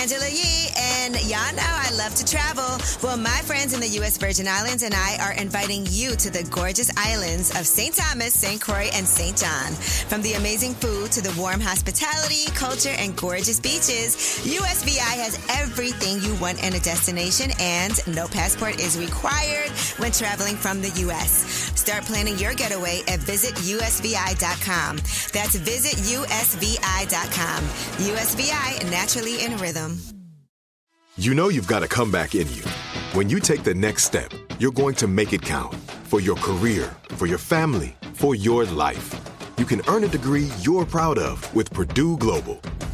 Angela Yee, and y'all know I love to travel. Well, my friends in the U.S. Virgin Islands and I are inviting you to the gorgeous islands of St. Thomas, St. Croix, and St. John. From the amazing food to the warm hospitality, culture, and gorgeous beaches, USVI has everything you want in a destination, and no passport is required when traveling from the U.S. Start planning your getaway at visitusvi.com. That's visitusvi.com. USVI, naturally in rhythm. You know you've got a comeback in you. When you take the next step, you're going to make it count for your career, for your family, for your life. You can earn a degree you're proud of with Purdue Global.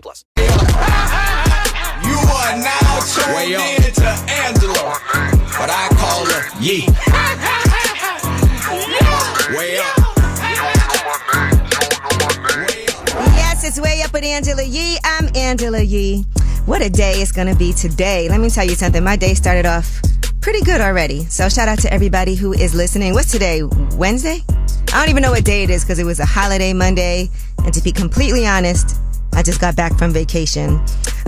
plus. You are now tuned in to Angela, but I call her Yee. Way up. Yes, it's way up with Angela Yee. I'm Angela Yee. What a day it's going to be today. Let me tell you something. My day started off pretty good already. So shout out to everybody who is listening. What's today? Wednesday? I don't even know what day it is because it was a holiday Monday. And to be completely honest, I just got back from vacation.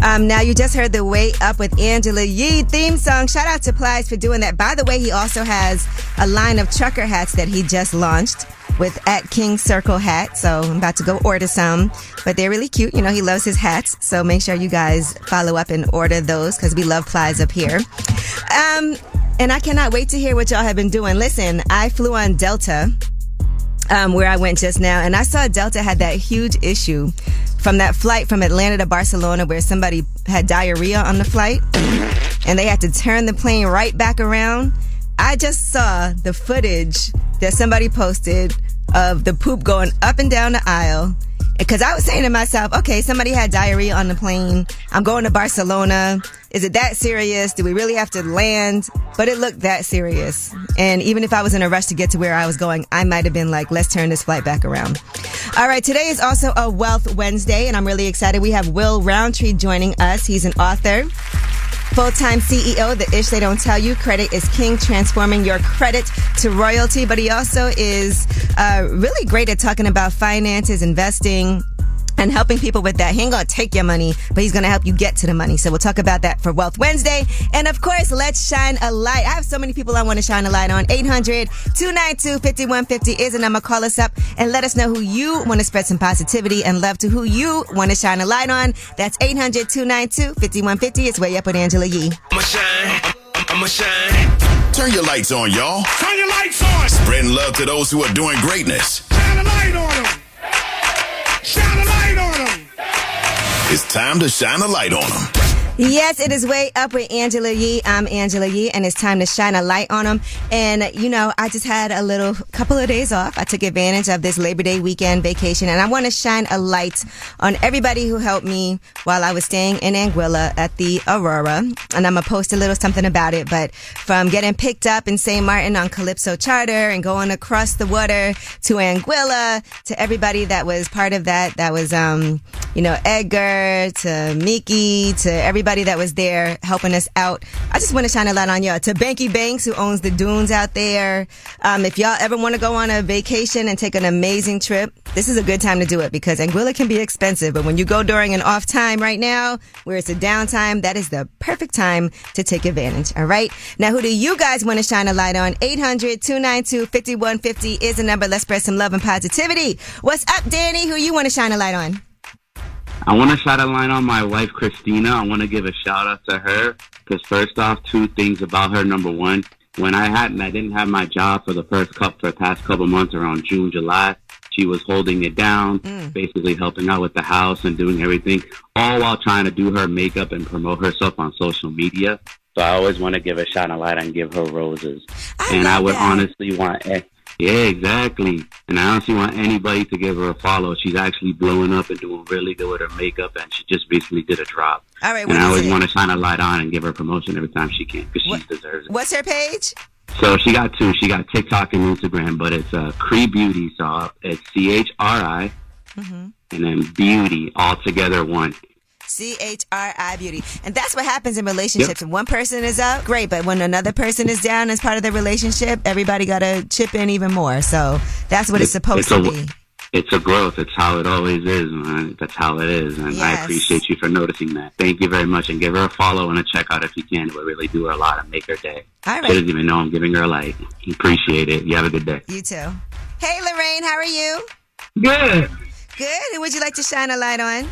Um, now you just heard the Way Up with Angela Yee theme song. Shout out to Plies for doing that. By the way, he also has a line of trucker hats that he just launched with at King Circle hat. So I'm about to go order some, but they're really cute. You know, he loves his hats. So make sure you guys follow up and order those because we love Plies up here. Um, and I cannot wait to hear what y'all have been doing. Listen, I flew on Delta. Um, where I went just now, and I saw Delta had that huge issue from that flight from Atlanta to Barcelona where somebody had diarrhea on the flight and they had to turn the plane right back around. I just saw the footage that somebody posted of the poop going up and down the aisle. Because I was saying to myself, okay, somebody had diarrhea on the plane. I'm going to Barcelona. Is it that serious? Do we really have to land? But it looked that serious. And even if I was in a rush to get to where I was going, I might have been like, let's turn this flight back around. All right, today is also a Wealth Wednesday, and I'm really excited. We have Will Roundtree joining us. He's an author. Full-time CEO, the ish they don't tell you. Credit is king, transforming your credit to royalty. But he also is uh, really great at talking about finances, investing, and helping people with that. He ain't gonna take your money, but he's gonna help you get to the money. So we'll talk about that for Wealth Wednesday. And of course, let's shine a light. I have so many people I want to shine a light on. 800-292-5150 is a number. Call us up and let us know who you want to spread some positivity and love to who you want to shine a light on. That's 800-292-5150. It's way up with Angela Yee. I'ma shine. I'ma shine. Turn your lights on, y'all. Turn your lights on. Spreading love to those who are doing greatness. Shine a light on them. Shine a light on them. It's time to shine a light on them. Yes, it is way up with Angela Yee. I'm Angela Yee, and it's time to shine a light on them. And you know, I just had a little couple of days off. I took advantage of this Labor Day weekend vacation, and I want to shine a light on everybody who helped me while I was staying in Anguilla at the Aurora. And I'm gonna post a little something about it. But from getting picked up in St. Martin on Calypso Charter and going across the water to Anguilla, to everybody that was part of that, that was um, you know, Edgar to Mickey, to everybody that was there helping us out. I just want to shine a light on y'all. To Bankie Banx, who owns the dunes out there. Um, if y'all ever want to go on a vacation and take an amazing trip, this is a good time to do it because Anguilla can be expensive. But when you go during an off time right now, where it's a downtime, that is the perfect time to take advantage. All right. Now, who do you guys want to shine a light on? 800 292 5150 is the number. Let's spread some love and positivity. What's up, Danny? Who you want to shine a light on? I want to shout a line on my wife, Christina. I want to give a shout out to her because first off, two things about her. Number one, when I hadn't, I didn't have my job for the first couple, for the past couple months around June, July. She was holding it down, basically helping out with the house and doing everything, all while trying to do her makeup and promote herself on social media. So I always want to give a a light and give her roses. I and I would that. honestly want, eh, yeah, exactly. And I don't see want anybody to give her a follow. She's actually blowing up and doing really good with her makeup, and she just recently did a drop. All right, and I always it? want to shine a light on and give her promotion every time she can because she deserves it. What's her page? So she got two. She got TikTok and Instagram, but it's uh, Cree Beauty. So it's C H R I Mm-hmm. and then Beauty all together one. C H R I Beauty. And that's what happens in relationships. When one person is up, great. But when another person is down as part of the relationship, everybody got to chip in even more. So that's what it's supposed it's to a, be. It's a growth. It's how it always is, man. That's how it is. And I appreciate you for noticing that. Thank you very much. And give her a follow and a check out if you can. It would really do her a lot and make her day. All She doesn't even know I'm giving her a light. Appreciate it. You have a good day. You too. Hey, Lorraine, how are you? Good. Good. Who would you like to shine a light on?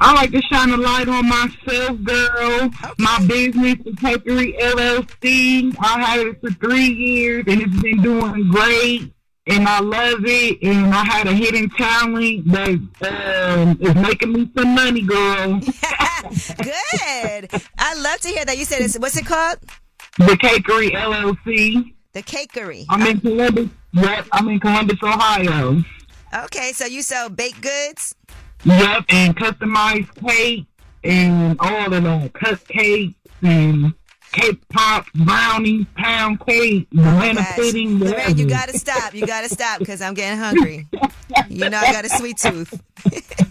I like to shine a light on myself, girl. My business, the Cakery LLC. I had it for three years, and it's been doing great. And I love it. And I had a hidden talent that um, is making me some money, girl. Good. I love to hear that. You said it's, what's it called? The Cakery LLC. The Cakery. I'm in Columbus. Yep, I'm in Columbus, Ohio. Okay, so you sell baked goods? Yep, and customized cake and all of that. Cupcakes and cake pops, brownies, pound cake, oh banana Gosh. pudding, Lorraine, you got to stop. You got to stop because I'm getting hungry. You know I got a sweet tooth.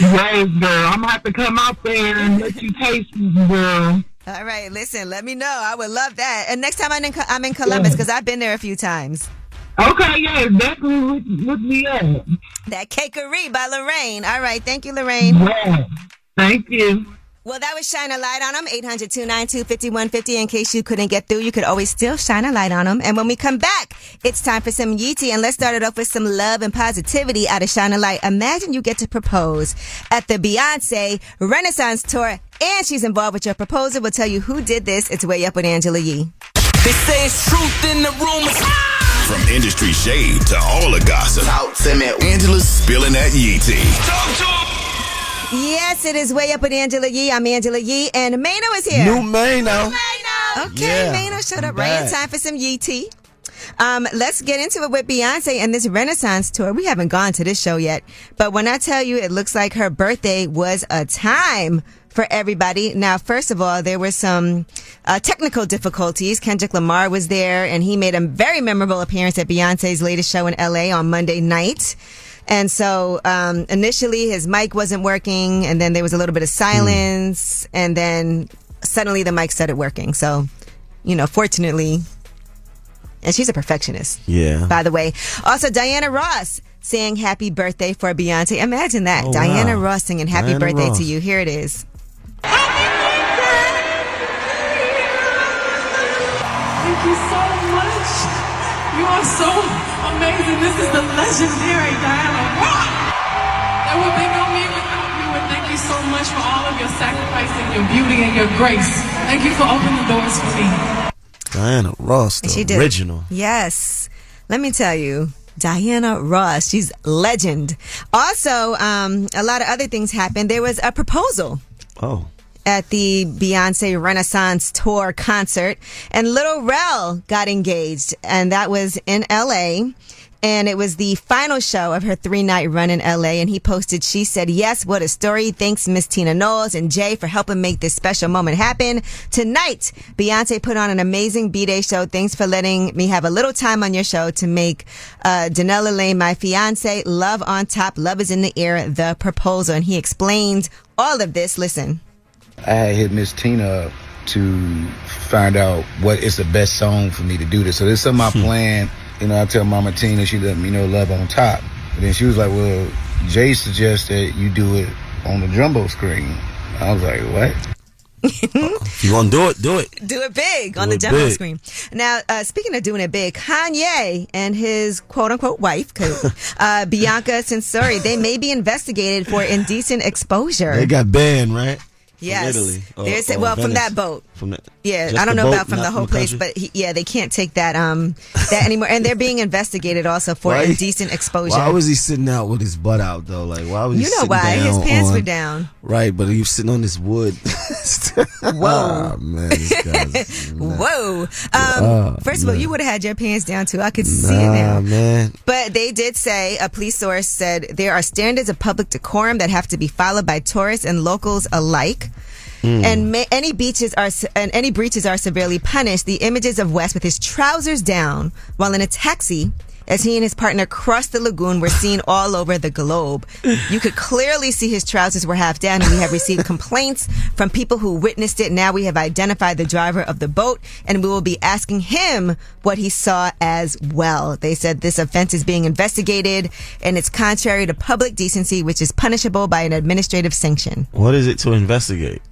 Yes, girl. I'm gonna have to come out there and let you taste me, girl. All right, listen, let me know. I would love that. And next time I'm in, I'm in Columbus because I've been there a few times. Okay, yeah, definitely look, look me up. That Cakery by Lorraine. All right, thank you, Lorraine. Yeah, thank you. Well, that was Shine a Light on them, 800 292 5150. In case you couldn't get through, you could always still shine a light on them. And when we come back, it's time for some Yee tea. And let's start it off with some love and positivity out of Shine a Light. Imagine you get to propose at the Beyonce Renaissance Tour, and she's involved with your proposal. We'll tell you who did this. It's Way Up with Angela Yee. They say it's truth in the rumors. From industry shade to all the gossip. Talk to me. Angela's spilling that yee tea. Talk to Yes, it is Way Up with Angela Yee. I'm Angela Yee, and Maino is here. New Maino. Okay, Yeah, Maino showed up right in time for some Yee tea. Um, let's get into it with Beyonce and this Renaissance tour. We haven't gone to this show yet, but when I tell you, it looks like her birthday was a time for everybody. Now, first of all, there were some uh, technical difficulties. Kendrick Lamar was there, and he made a very memorable appearance at Beyonce's latest show in LA on Monday night. And so um, initially his mic wasn't working, and then there was a little bit of silence, and then suddenly the mic started working. So, you know, fortunately, and she's a perfectionist. Yeah. By the way, also Diana Ross saying happy birthday for Beyonce. Imagine that, Oh, Diana wow. Ross singing happy Diana birthday Ross. to you. Here it is. You so much. You are so amazing. This is the legendary Diana Ross. There would be no me without you. And thank you so much for all of your sacrifice and your beauty and your grace. Thank you for opening the doors for me. Diana Ross, the She did. original. Yes. Let me tell you. Diana Ross, she's legend. Also, um, a lot of other things happened. There was a proposal Oh. At the Beyonce Renaissance Tour concert, and Lil Rel got engaged, and that was in LA. And it was the final show of her three night run in LA. And he posted, She said, Yes, what a story. Thanks, Miss Tina Knowles and Jay for helping make this special moment happen. Tonight, Beyonce put on an amazing B Day show. Thanks for letting me have a little time on your show to make uh, Danella Lane my fiance. Love on top. Love is in the air. The proposal. And he explained all of this. Listen. I had hit Miss Tina up to find out what is the best song for me to do this. So this is my plan. You know, I tell Mama Tina, she let me know love on top. And then she was like, well, Jay suggested you do it on the jumbo screen. I was like, what? If you gonna do it, do it. do it big Do on the it demo big. screen. Now, uh, speaking of doing it big, Kanye and his quote unquote wife, uh, Bianca Censori, they may be investigated for indecent exposure. They got banned, right? Yes. Italy. Or- There's or well from that boat. From the, Yeah, I don't know boat, about from the whole the place, but he, yeah, they can't take that um that anymore, and they're being investigated also for Why- indecent exposure. Why was he sitting out with his butt out though? Like why was he you know why? His pants on- were down. Right, but he was sitting on this wood. Whoa. Oh, man, Whoa! Um, Oh, first of all, man. you would have had your pants down too. I could see it now. man. But they did say a police source said there are standards of public decorum that have to be followed by tourists and locals alike. Hmm. And ma- any beaches are and any breaches are severely punished. The images of West with his trousers down while in a taxi as he and his partner crossed the lagoon were seen all over the globe. You could clearly see his trousers were half down and we have received complaints from people who witnessed it. Now we have identified the driver of the boat and we will be asking him what he saw as well. They said this offense is being investigated and it's contrary to public decency, which is punishable by an administrative sanction. What is it to investigate?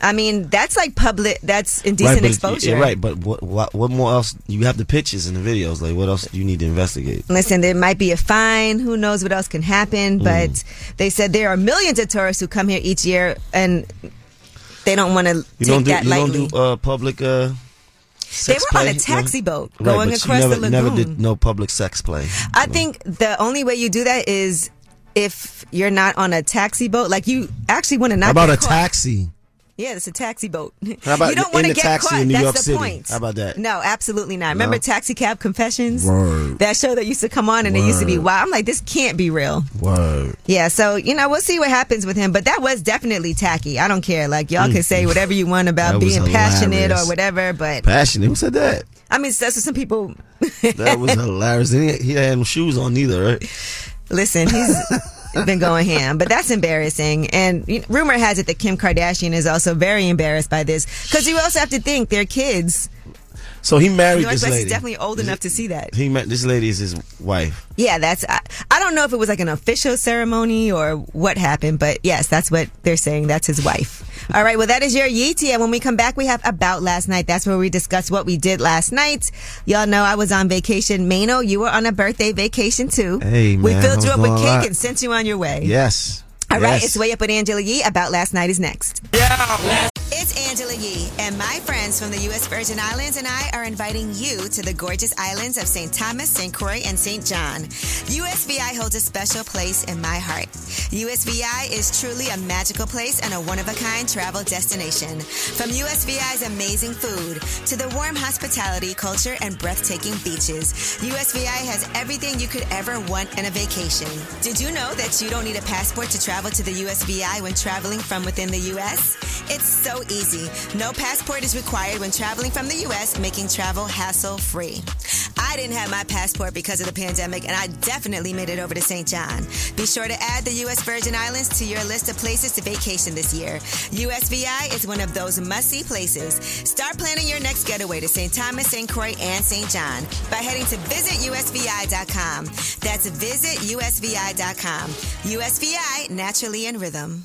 I mean, that's like public, that's indecent but exposure. Yeah, right, but what, what what more else? You have the pictures and the videos. Like what else do you need to investigate? Listen, there might be a fine. Who knows what else can happen? But Mm. they said there are millions of tourists who come here each year, and they don't want to take don't do that you lightly. don't do uh, public. Uh, they were on play, a you know? taxi boat Right, going but across never, the lagoon. Never did no public sex play. I think the only way you do that is if you're not on a taxi boat. Like you actually want to not. How about a caught. taxi? Yeah, it's a taxi boat. How about you don't want to get taxi caught. in New That's York the City? point. How about that? No, absolutely not. Remember Taxi Cab Confessions? Word. That show that used to come on and it used to be Word. wow. I'm like, this can't be real. Word. Yeah, so you know we'll see what happens with him, but that was definitely tacky. I don't care. Like y'all can mm. say whatever you want about being passionate or whatever, but Passionate. Who said that? I mean that's what some people. That was hilarious. He, he had no shoes on either, right? Listen, he's been going ham, but that's embarrassing. And you know, rumor has it that Kim Kardashian is also very embarrassed by this because you also have to think they're kids. So he married North West this is lady. definitely old enough to see that. He met this lady is his wife. Yeah, that's. I, I don't know if it was like an official ceremony or what happened, but yes, that's what they're saying. That's his wife. All right, well, that is your Yee tea. And when we come back, we have About Last Night. That's where we discuss what we did last night. Y'all know I was on vacation. Maino, you were on a birthday vacation too. Hey, We filled you up with cake a and sent you on your way. Yes. All right, Yes. it's way up with Angela Yee. About Last Night is next. Yeah. It's Angela Yee, and my friends from the U.S. Virgin Islands and I are inviting you to the gorgeous islands of St. Thomas, St. Croix, and St. John. USVI holds a special place in my heart. USVI is truly a magical place and a one-of-a-kind travel destination. From USVI's amazing food to the warm hospitality, culture, and breathtaking beaches, USVI has everything you could ever want in a vacation. Did you know that you don't need a passport to travel to the USVI when traveling from within the U.S.? It's so easy. No passport is required when traveling from the U.S., making travel hassle-free. I didn't have my passport because of the pandemic, and I definitely made it over to St. John. Be sure to add the U.S. Virgin Islands to your list of places to vacation this year. USVI is one of those must-see places. Start planning your next getaway to St. Thomas, St. Croix, and St. John by heading to visitusvi.com. That's visitusvi.com. USVI, naturally in rhythm.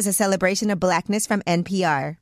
is a celebration of blackness from NPR.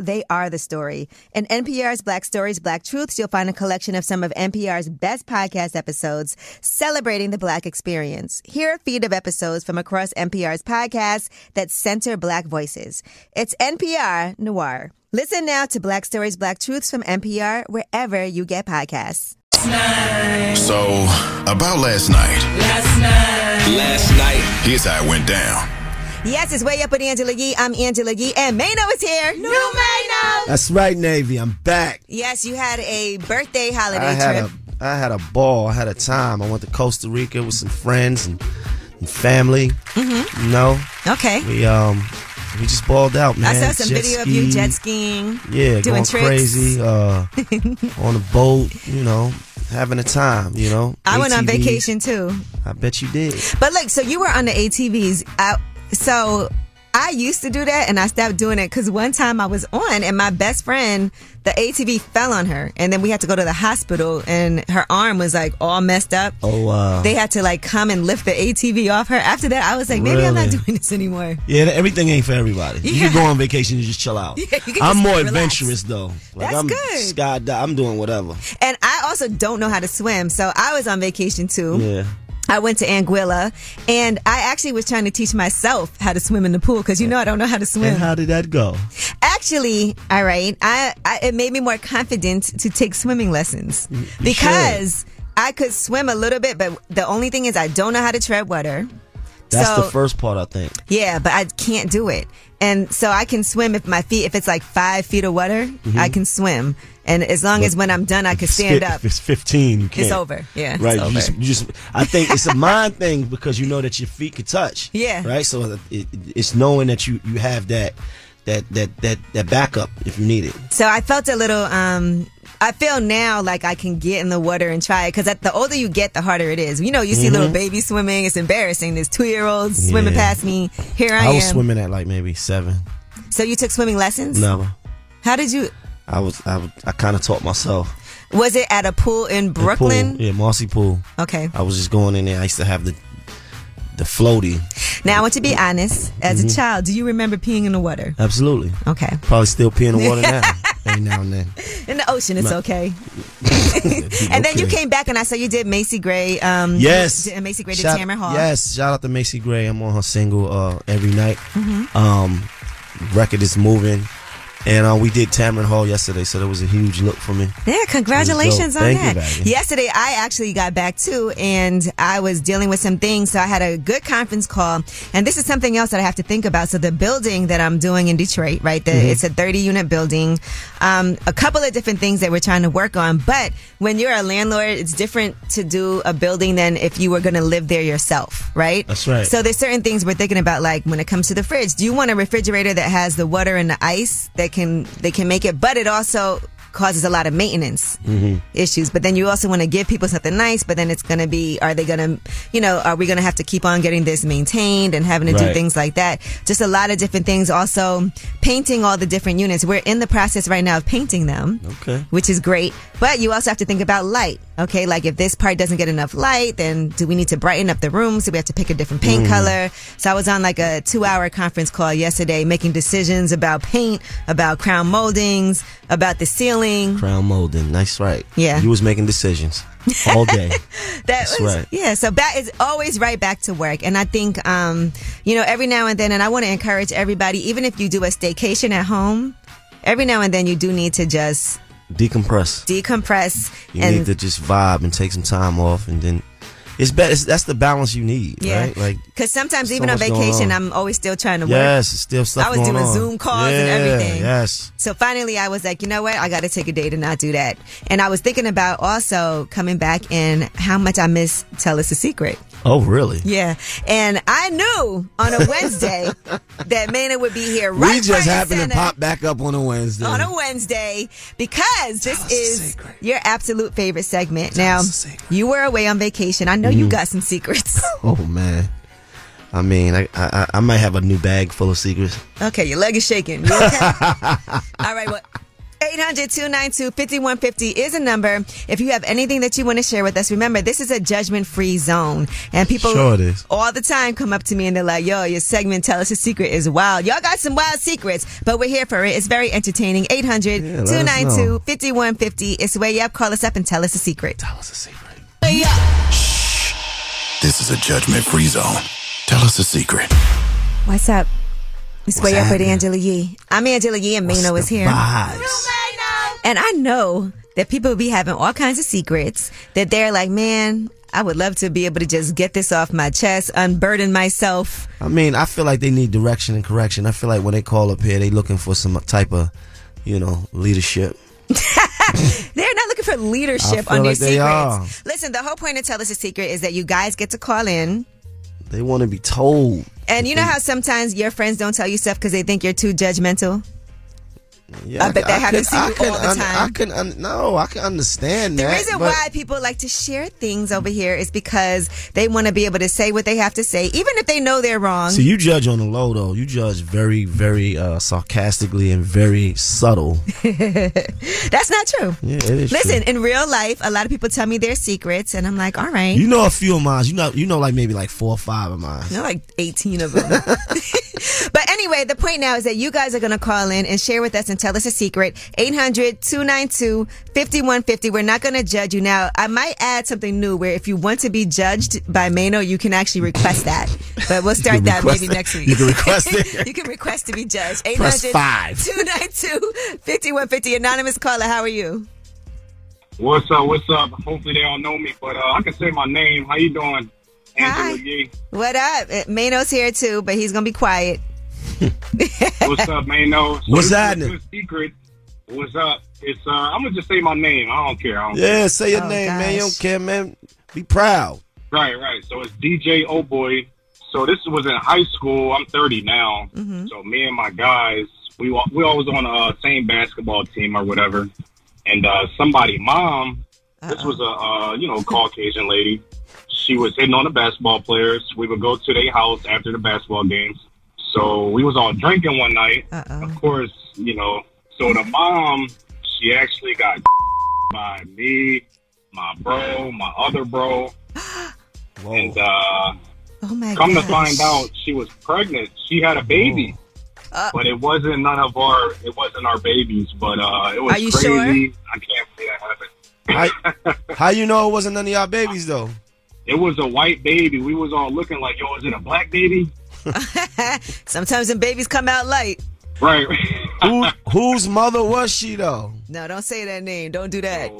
they are the story. In NPR's Black Stories, Black Truths, you'll find a collection of some of NPR's best podcast episodes celebrating the Black experience. Hear a feed of episodes from across NPR's podcasts that center Black voices. It's NPR Noir. Listen now to Black Stories, Black Truths from NPR wherever you get podcasts. So, about last night. Last night. Last night. Here's how it went down. Yes, it's way up with Angela Yee. I'm Angela Yee, and Maino is here. New Maino. That's right, Navy. I'm back. Yes, you had a birthday holiday I had trip. a I had a ball. I had a time. I went to Costa Rica with some friends and, and family. Mhm. You know. Okay. We um we just balled out, man. I saw some Jet video of you jet skiing. Yeah, doing going tricks. crazy uh, on a boat. You know, having a time. You know. I went on vacation too. I bet you did. But look, so you were on the ATVs. I, so I used to do that and I stopped doing it because one time I was on and my best friend, the ATV fell on her and then we had to go to the hospital and her arm was like all messed up. Oh wow. They had to like come and lift the ATV off her. After that, I was like, maybe I'm not doing this anymore. Yeah, everything ain't for everybody. You can go on vacation and just chill out. Yeah, I'm more relax. adventurous though. Like That's I'm good. skydive. I'm doing whatever. And I also don't know how to swim. So I was on vacation too. Yeah. I went to Anguilla and I actually was trying to teach myself how to swim in the pool because you know I don't know how to swim. And how did that go? Actually, all right, I, I it made me more confident to take swimming lessons you because I could swim a little bit, but the only thing is I don't know how to tread water. That's so, the first part, I think. Yeah, but I can't do it. And so I can swim if my feet, if it's like five feet of water, mm-hmm. I can swim. And as long as when I'm done, I can stand If up. it's 15, you can't. over. Yeah, it's Right. You, just, you just. I think it's a mind thing because you know that your feet can touch. Yeah. Right. So it, it's knowing that you you have that that that that that backup if you need it. So I felt a little, um, I feel now like I can get in the water and try it because the older you get, the harder it is. You know, you see Mhm. little babies swimming. It's embarrassing. There's two year olds swimming past me. Here I, I was am. swimming at like maybe seven. So you took swimming lessons? Never. How did you? I was I, I kind of taught myself. Was it at a pool in Brooklyn? Pool. Yeah, Marcy Pool. Okay. I was just going in there. I used to have the the floaty. Now I want to be honest. As a Mhm. child, do you remember peeing in the water? Absolutely. Okay. Probably still peeing in the water now. Every now and then. In the ocean, it's okay. and then you came back and I saw you did Macy Gray. Um, Yes. did Macy Gray did Shout- Tamron Hall. Yes. Shout out to Macy Gray. I'm on her single uh, every night. Mhm. Um, record is moving. And uh, we did Tamron Hall yesterday, so that was a huge look for me. Yeah, congratulations on Thank that. baby. Yesterday, I actually got back too, and I was dealing with some things. So I had a good conference call, and this is something else that I have to think about. So the building that I'm doing in Detroit, right? The, Mhm. It's a 30 unit building. Um, a couple of different things that we're trying to work on, but when you're a landlord, it's different to do a building than if you were going to live there yourself, right? That's right. So there's certain things we're thinking about, like when it comes to the fridge. Do you want a refrigerator that has the water and the ice that can they can make it, but it also causes a lot of maintenance Mm-hmm. issues. But then you also want to give people something nice, but then it's going to be, are they going to, you know, are we going to have to keep on getting this maintained and having to do things like that? Just a lot of different things. Also, painting all the different units. We're in the process right now of painting them Okay. which is great. But you also have to think about light. Okay, like if this part doesn't get enough light, then do we need to brighten up the room? So we have to pick a different paint Mhm. color. So I was on like a two hour conference call yesterday making decisions about paint, about crown moldings, about the ceiling. Crown molding. Nice, right? Yeah. You was making decisions. all day. That That's was, right. Yeah, so that is always right back to work. And I think, um, you know, every now and then, and I want to encourage everybody, even if you do a staycation at home, every now and then you do need to just Decompress. decompress You and need to just vibe and take some time off, and then it's better. That's the balance you need, Yeah. right? Like Because sometimes so even on vacation, on. I'm always still trying to work. yes, still stuff I was doing on. Zoom calls and everything. Yes. So finally, I was like, you know what? I got to take a day to not do that. And I was thinking about also coming back and how much I miss Tell Us a Secret. Oh, really? Yeah. And I knew on a Wednesday that Maynard would be here right we just happened to pop back up on a Wednesday. on a Wednesday because this is your absolute favorite segment. now, you were away on vacation. I know you Mhm. got some secrets. oh man. I mean, I, I I might have a new bag full of secrets. Okay, your leg is shaking. You okay? All right, well. 800-292-5150 is a number. If you have anything that you want to share with us, remember this is a judgment-free zone. And people Sure it is. all the time come up to me and they're like, yo, your segment, Tell Us a Secret is wild. Y'all got some wild secrets, but we're here for it. It's very entertaining. 800-292-5150. It's the way you up. Call us up and tell us a secret. Tell us a secret. Shh, This is a judgment free zone. Tell us a secret. What's up? It's way up with Angela Yee. I'm Angela Yee and Maino is here. Vibes. And I know that people be having all kinds of secrets that they're like, man, I would love to be able to just get this off my chest, unburden myself. I mean, I feel like they need direction and correction. I feel like when they call up here, they looking for some type of, you know, leadership. They're not looking for leadership on your like are. secrets. Listen, the whole point of Tell Us a Secret is that you guys get to call in. They want to be told. And you know how sometimes your friends don't tell you stuff because they think you're too judgmental? Yeah, I bet that happens to I you can, all the un- time. I can, un- no, I can understand The that. The reason but- why people like to share things over here is because they want to be able to say what they have to say, even if they know they're wrong. So you judge on the low though. You judge very, very uh, sarcastically and very subtle. That's not true. Yeah, it is. Listen, true. in real life, a lot of people tell me their secrets, and I'm like, all right. you know a few of mine. You know, you know, like maybe like four or five of mine. You know, like 18 of them. but anyway, the point now is that you guys are going to call in and share with us and tell us a secret. 800-292-5150. We're not going to judge you. Now, I might add something new where if you want to be judged by Maino, you can actually request that. But we'll start that maybe it. next week. You can request it. you can request to be judged. Press 800-292-5150. Anonymous caller, how are you? What's up? What's up? Hopefully they don't know me, but uh, I can say my name. How you doing? Angela Yee. What up? Uh, Maino's here too, but he's going to be quiet. What's up, man? No. So What's this is happening? Secret. What's up? It's uh, I'm gonna just say my name. I don't care. I don't Yeah, care. say your name, man. You don't care, man. Be proud. Right, right. So it's DJ Oh Boy. So this was in high school. I'm 30 now. Mm-hmm. So me and my guys, we we always on the uh, same basketball team or whatever. And uh, somebody, mom, this was a uh, you know Caucasian lady. She was hitting on the basketball players. We would go to their house after the basketball games. So we was all drinking one night. Of course, you know. So the mom, she actually got by me, my bro, my other bro. And uh, Oh my come to find out, she was pregnant. She had a baby, Uh, but it wasn't none of our. It wasn't our babies, but uh, it was Are you crazy. sure? I can't say that happened. How, how you know it wasn't none of y'all babies though? It was a white baby. We was all looking like, yo, is it a black baby? Sometimes the babies come out light. Right. Who, whose mother was she though? No, don't say that name. Don't do that.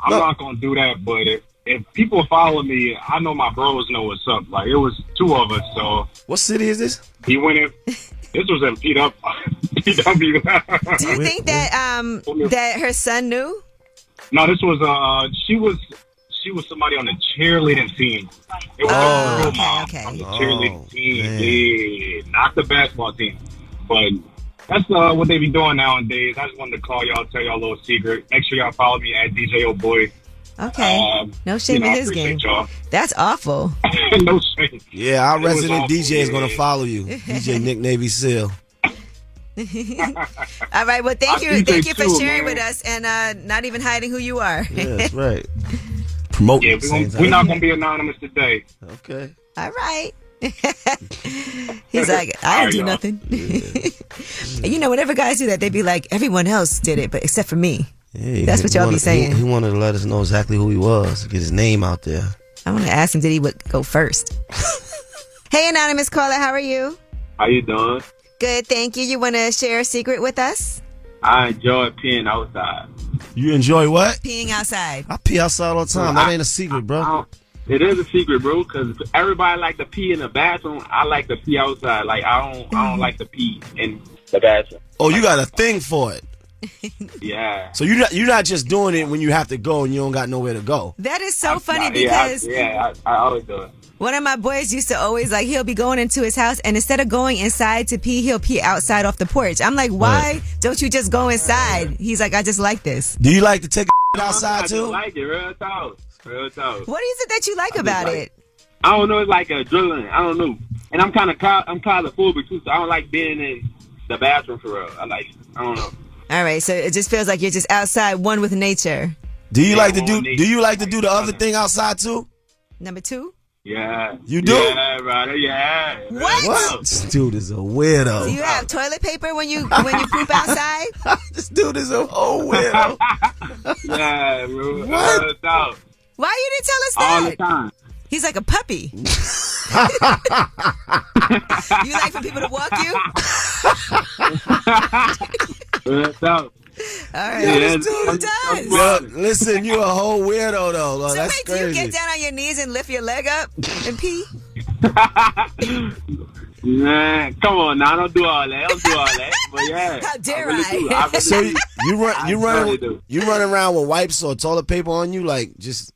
I'm not gonna do that, but if, if people follow me, I know my bros know what's up. Like it was two of us, so What city is this? he went in. This was in P up, PW. Do you think that um that her son knew? No, this was uh, she was she was somebody on the cheerleading team. It was Oh, a okay, mom okay. on the Oh, cheerleading team, yeah, not the basketball team. But that's uh, what they be doing nowadays. I just wanted to call y'all, tell y'all a little secret. Make sure y'all follow me at DJ Oh Boy. Okay. Um, no shame you know, in his game. y'all. That's awful. no shame. Yeah, our It resident awful, DJ is gonna follow you. DJ Nick Navy Seal. All right. Well, thank you. Thank they you for sharing man. with us and uh, not even hiding who you are. Yeah, that's right. Promoting. Yeah, we same gon- time. we're not gonna be anonymous today. Okay. All right. He's like, I All didn't do right, nothing. And you know, whenever guys do that, they'd be like, everyone else did it, but except for me. Yeah, That's he what y'all be saying. He, he wanted to let us know exactly who he was, get his name out there. I want to ask him, did he would go first? hey, anonymous caller, how are you? How you doing? Good, thank you. You want to share a secret with us? I enjoy peeing outside. You enjoy what? Peeing outside. I pee outside all the time. That ain't a secret, bro. It is a secret, bro, because everybody like to pee in the bathroom. I like to pee outside. Like I don't, I don't like to pee in the bathroom. Oh, you got a thing for it. Yeah. So you're not you're not just doing it when you have to go and you don't got nowhere to go. That is so funny yeah, I- because yeah, I, I always do it. One of my boys used to always like he'll be going into his house and instead of going inside to pee, he'll pee outside off the porch. I'm like, why don't you just go inside? He's like, I just like this. Do you like to take a I outside just too? like it, real talk, real talk. What is it that you like I about like- it? I don't know. It's like adrenaline. I don't know. And I'm kind of I'm kind claustrophobic too, so I don't like being in the bathroom for real. I like. I don't know. All right, so it just feels like you're just outside, one with nature. Do you Yeah, like to do nature. do you like to do the other thing outside too? Number two. Yeah. You do? Yeah, brother. Yeah. real What? This dude is a weirdo. Do you have toilet paper when you when you poop outside? this dude is a whole weirdo. Yeah, bro. What? Why you didn't tell us All that? the time. He's like a puppy. you like for people to walk you? Real. All right. Yeah, this dude that's- does. Yo, listen, you a whole weirdo though. Like, So that's wait, do you get down on your knees and lift your leg up and pee? Man, come on now. Don't do all that. Don't do all that. But yeah. How dare really I? do. I really so you, you run you run really you run around with wipes or toilet paper on you like just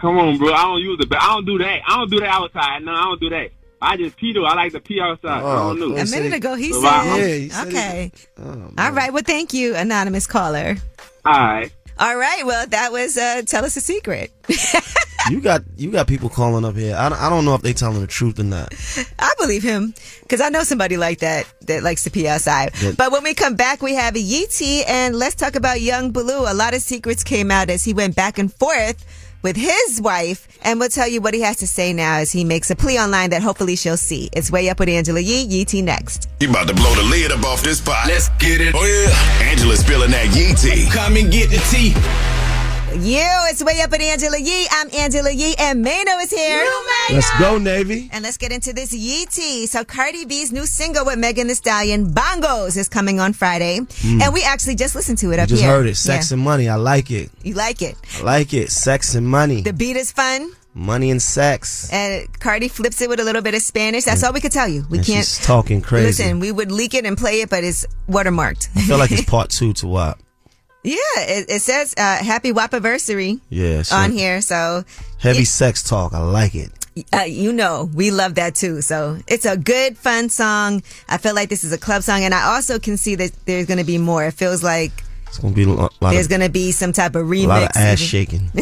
Come on, bro. I don't use it, but I don't do that. I don't do that outside. No, I don't do that. I just pee though. I like to pee outside. I don't know. A minute ago, he So said. I- Yeah, he said okay. oh, All right. Well, thank you, anonymous caller. All right. All right. Well, that was uh, tell us a secret. you got you got people calling up here. I don't, I don't know if they telling the truth or not. I believe him because I know somebody like that that likes to pee outside. Yeah. But when we come back, we have Yee tea and let's talk about Yung Bleu. A lot of secrets came out as he went back and forth with his wife, and we'll tell you what he has to say now as he makes a plea online that hopefully she'll see. It's way up with Angela Yee. Yeetie next. He about to blow the lid up off this pot. Let's get it. Oh yeah. Angela spilling that yee tea. Come and get the tea. You, it's way up with Angela Yee. I'm Angela Yee, and Maino is here. Let's go, Navy. And let's get into this Yee tea. So Cardi B's new single with Megan Thee Stallion, Bongos, is coming on Friday. And we actually just listened to it I up Mm. just here. heard it. Sex Yeah. and money. I like it. You like it. I like it. Sex and money. The beat is fun. money and sex. And Cardi flips it with a little bit of Spanish. That's all we could tell you. We can't. she's talking crazy. Listen, we would leak it and play it, but it's watermarked. I feel like it's part two to WAP. Yeah, it, it says uh, Happy WAP-anniversary Yeah. so on here. So, Heavy sex talk. I like it. uh, you know, we love that too. So it's a good, fun song. I feel like this is a club song. And I also can see that there's going to be more. It feels like It's gonna be a lot, there's going to be some type of remix. a lot of ass shaking.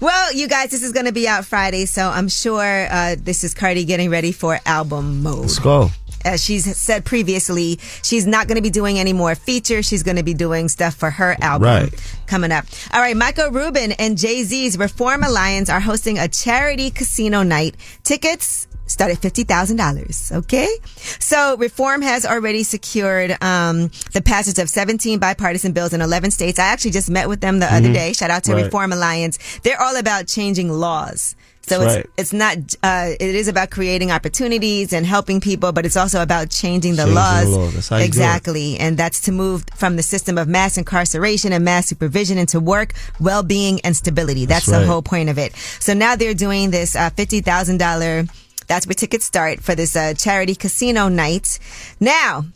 Well, you guys, this is going to be out Friday, so I'm sure uh, this is Cardi getting ready for album mode. Let's go. As she's said previously, she's not going to be doing any more features. She's going to be doing stuff for her album Right. coming up. All right, Michael Rubin and Jay Z's Reform Alliance are hosting a charity casino night. Tickets start at fifty thousand dollars. Okay, so Reform has already secured um, the passage of seventeen bipartisan bills in eleven states. I actually just met with them the other Mhm. day. Shout out to Right. Reform Alliance. They're all about changing laws. So That's it's right. it's not uh, it is about creating opportunities and helping people, but it's also about changing the Changing the laws. laws. That's how you do it. exactly, and that's to move from the system of mass incarceration and mass supervision into work, well-being, and stability. That's, That's the whole point of it. So now they're doing this uh, fifty thousand dollar. That's where tickets start for this uh, charity casino night. Now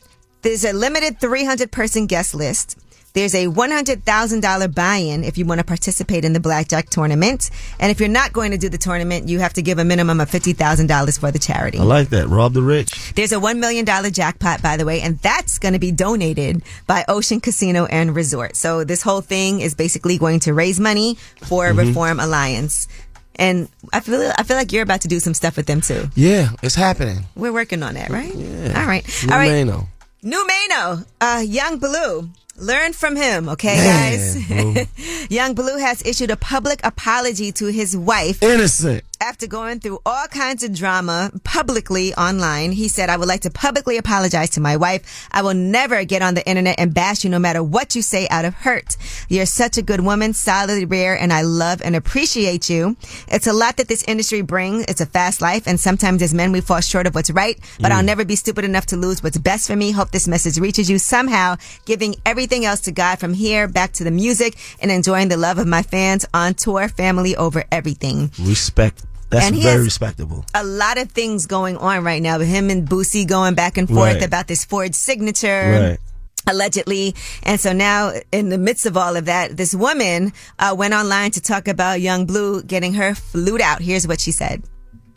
there's a limited 300 person guest list. There's a $100,000 buy-in if you want to participate in the blackjack tournament. And if you're not going to do the tournament, you have to give a minimum of $50,000 for the charity. I like that. Rob the rich. There's a $1 million jackpot, by the way, and that's going to be donated by Ocean Casino and Resort. So this whole thing is basically going to raise money for Mhm. Reform Alliance. And I feel, I feel like you're about to do some stuff with them too. Yeah, it's happening. We're working on that, right? Yeah. All right. Lou All right. Maino. New Maino, uh, Yung Bleu. Learn from him, okay, Man, guys? Yung Bleu has issued a public apology to his wife Innocent. after going through all kinds of drama publicly online, he said, I would like to publicly apologize to my wife. I will never get on the internet and bash you no matter what you say out of hurt. You're such a good woman, solidly rare, and I love and appreciate you. It's a lot that this industry brings. It's a fast life, and sometimes as men, we fall short of what's right, but Mm. I'll never be stupid enough to lose what's best for me. Hope this message reaches you somehow, giving everything else to God from here back to the music and enjoying the love of my fans on tour, family over everything. Respect. That's And very respectable. A lot of things going on right now with him and Boosie going back and forth Right. about this Ford signature. Right. Allegedly. And so now, in the midst of all of that, this woman uh, went online to talk about Yung Bleu getting her flute out. Here's what she said.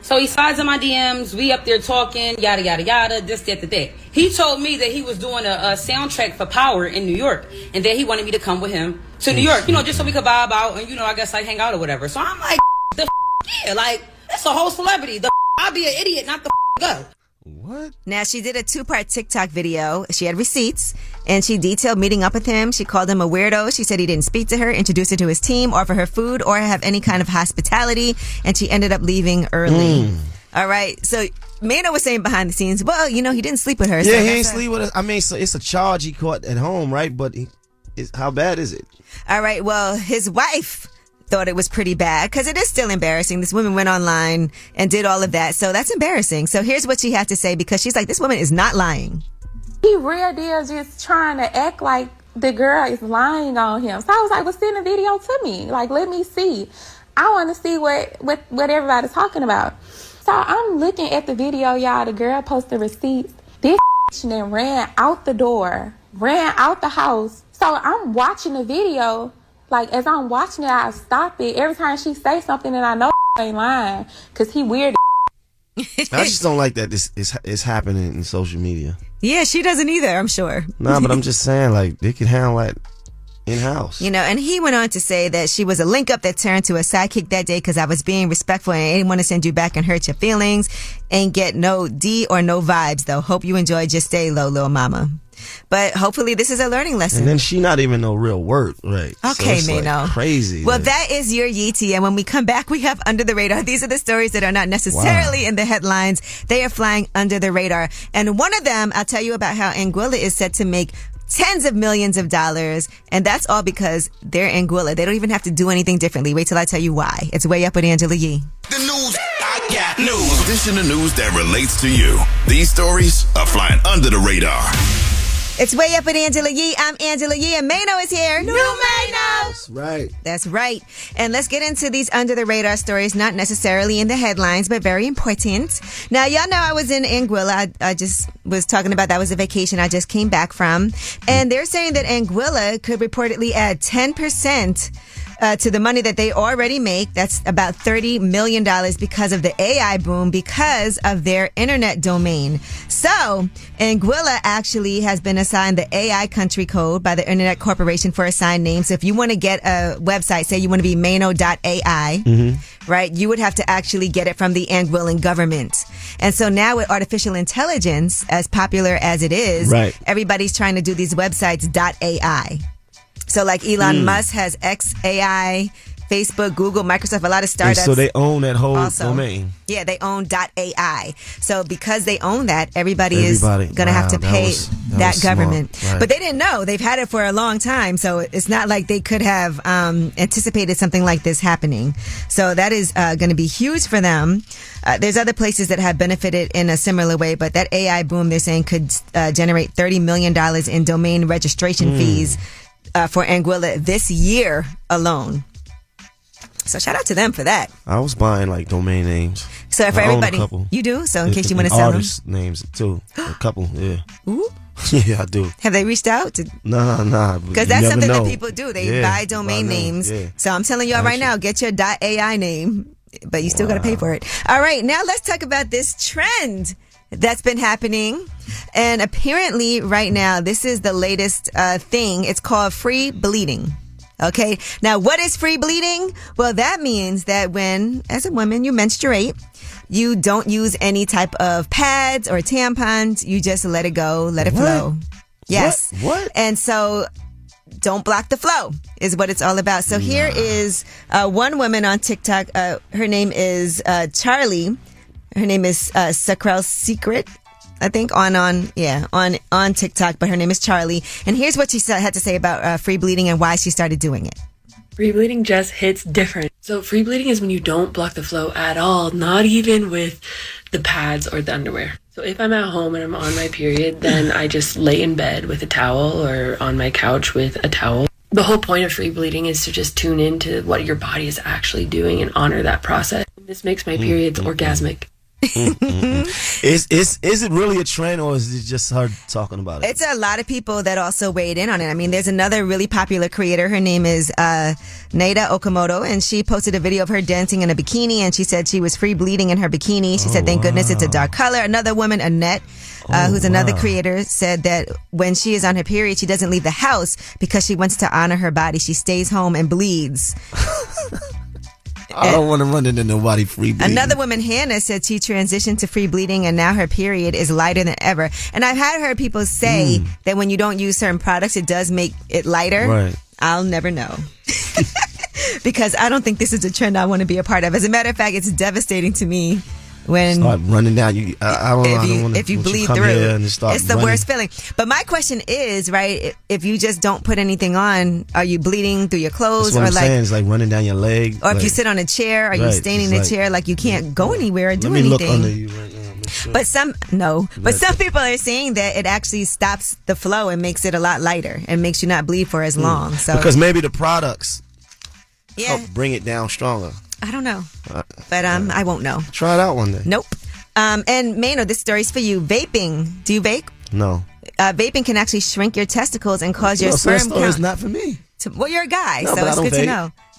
So he slides in my DMs. We up there talking, yada yada yada. This, that, that, that. He told me that he was doing a, a soundtrack for Power in New York, and that he wanted me to come with him to New York. You know, just so we could vibe out and you know, I guess like hang out or whatever. So I'm like, the yeah, like that's a whole celebrity. The I'll be an idiot, not the go. What? Now she did a two-part TikTok video. She had receipts and she detailed meeting up with him. She called him a weirdo. She said he didn't speak to her, introduce her to his team, offer her food, or have any kind of hospitality. And she ended up leaving early. Mm. All right. So Maino was saying behind the scenes, well, you know, he didn't sleep with her. so Yeah, he that's ain't sleep with us. I mean, so it's a charge he caught at home, right? But he, it's, how bad is it? All right. Well, his wife thought it was pretty bad because it is still embarrassing. This woman went online and did all of that. So that's embarrassing. So here's what she had to say because she's like, this woman is not lying. He real deal just trying to act like the girl is lying on him. So I was like, well, send a video to me. Like, let me see. I want to see what, what, what everybody's talking about. So I'm looking at the video, y'all. The girl posted receipts. This then ran out the door, ran out the house. So I'm watching the video. Like, as I'm watching it, I stop it. Every time she say something and I know ain't lying because he weird. I just don't like that this is it's happening in social media. Yeah, she doesn't either, I'm sure. Nah, but I'm just saying, like, they can handle that in house. You know, and he went on to say that she was a link up that turned to a sidekick that day because I was being respectful and I didn't want to send you back and hurt your feelings. and get no D or no vibes though. Hope you enjoy. Just stay low, little mama. But hopefully this is a learning lesson. And then she not even no real work, right? So Okay, it's, like, crazy. Well, like- that is your Yee tea. And when we come back, we have Under the Radar. These are the stories that are not necessarily in the headlines. They are flying under the radar. And one of them, I'll tell you about how Anguilla is set to make tens of millions of dollars. And that's all because they're Anguilla. They don't even have to do anything differently. Wait till I tell you why. It's way up with Angela Yee. The news. I got news. Dish in the news that relates to you. These stories are flying under the radar. It's way up at Angela Yee. I'm Angela Yee and Maino is here. New Maino. That's right. That's right. And let's get into these under the radar stories, not necessarily in the headlines, but very important. Now, y'all know I was in Anguilla. I, I just was talking about that was a vacation I just came back from. And they're saying that Anguilla could reportedly add 10% uh, to the money that they already make. That's about $30 million because of the AI boom, because of their internet domain. So, Anguilla actually has been assigned the AI country code by the Internet Corporation for assigned names. So if you want to get a website, say you want to be maino.ai, Mm-hmm. right, you would have to actually get it from the Anguillan government. And so now with artificial intelligence, as popular as it is, Right. everybody's trying to do these websites .ai. So like Elon Mm. Musk has XAI, Facebook, Google, Microsoft, a lot of And startups. so they own that whole also. domain. Yeah, they own .ai. So because they own that, everybody, Everybody. is going to have to Wow, that pay was- that that, smart. government. Right. But they didn't know. They've had it for a long time. So it's not like they could have um, anticipated something like this happening. So that is uh, going to be huge for them. Uh, there's other places that have benefited in a similar way, but that AI boom they're saying could uh, generate $30 million in domain registration Mm. fees uh, for Anguilla this year alone. So shout out to them for that. I was buying like domain names. So for I everybody, you do. So in And- case you want to sell them, names too. A couple, yeah. Ooh. yeah, I do. have they reached out to? Nah, nah. Because that's something know. that people do. They Yeah, buy domain buy names. Yeah. So I'm telling y'all right now, get your .ai name, but you still got to pay for it. All right, now let's talk about this trend that's been happening. And apparently, right now, this is the latest uh, thing. It's called free bleeding. Okay. Now, what is free bleeding? Well, that means that when, as a woman, you menstruate, you don't use any type of pads or tampons. You just let it go, let it What? flow. Yes. What? And so don't block the flow is what it's all about. So here is uh, one woman on TikTok. Uh, her name is uh, Charlie. Her name is uh, Sacrel Secret. I think on on yeah on on TikTok, but her name is Charlie. And here's what she had to say about uh, free bleeding and why she started doing it. Free bleeding just hits different. So free bleeding is when you don't block the flow at all, not even with the pads or the underwear. So if I'm at home and I'm on my period, then I just lay in bed with a towel or on my couch with a towel. The whole point of free bleeding is to just tune into what your body is actually doing and honor that process. This makes my periods orgasmic. Is is is it really a trend or is it just her talking about it? It's a lot of people that also weighed in on it. I mean, there's another really popular creator. Her name is uh, Nadya Okamoto, and she posted a video of her dancing in a bikini, and she said she was free bleeding in her bikini. She said, "Thank goodness it's a dark color." Another woman, Annette. Uh, Oh, who's another wow. creator said that when she is on her period, she doesn't leave the house because she wants to honor her body. She stays home and bleeds. I don't want to run into nobody free bleeding. Another woman, Hannah, said she transitioned to free bleeding and now her period is lighter than ever. And I've had heard people say hmm. that when you don't use certain products, it does make it lighter. Right. I'll never know. because I don't think this is a trend I want to be a part of. As a matter of fact, it's devastating to me when Start running down. You, I, I don't if you wanna, if you bleed come through, here and start it's the running. worst feeling. But my question is, right? if- you just don't put anything on, are you bleeding through your clothes, or I'm like, saying. It's like running down your leg. or if you sit on a chair, are you Right, standing in a like- chair like you can't go anywhere or do Let me look anything? under you right now. Sure. But some no, but some people are saying that it actually stops the flow and makes it a lot lighter and makes you not bleed for as hmm. long. So because maybe the products yeah, help bring it down stronger. I don't know, Uh, but um, I won't know. try it out one day. Nope. Um, and Maino, this story's for you. Vaping. Do you vape? No. Uh, vaping can actually shrink your testicles and cause your No, so sperm is count. not for me. to, well, you're a guy, No, so it's good to know.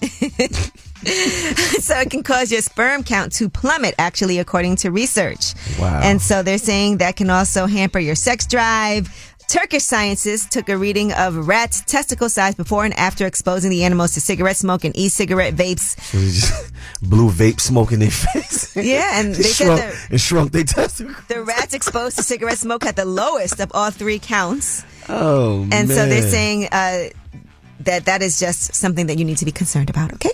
so it can cause your sperm count to plummet, actually, according to research. Wow. And so they're saying that can also hamper your sex drive. Turkish scientists took a reading of rats' testicle size before and after exposing the animals to cigarette smoke and e-cigarette vapes. So they just blew vape smoke in their face. Yeah, and they said shrunk, that- it shrunk their testicles. The rats exposed to cigarette smoke had the lowest of all three counts. Oh And so they're saying uh, that that is just something that you need to be concerned about, okay?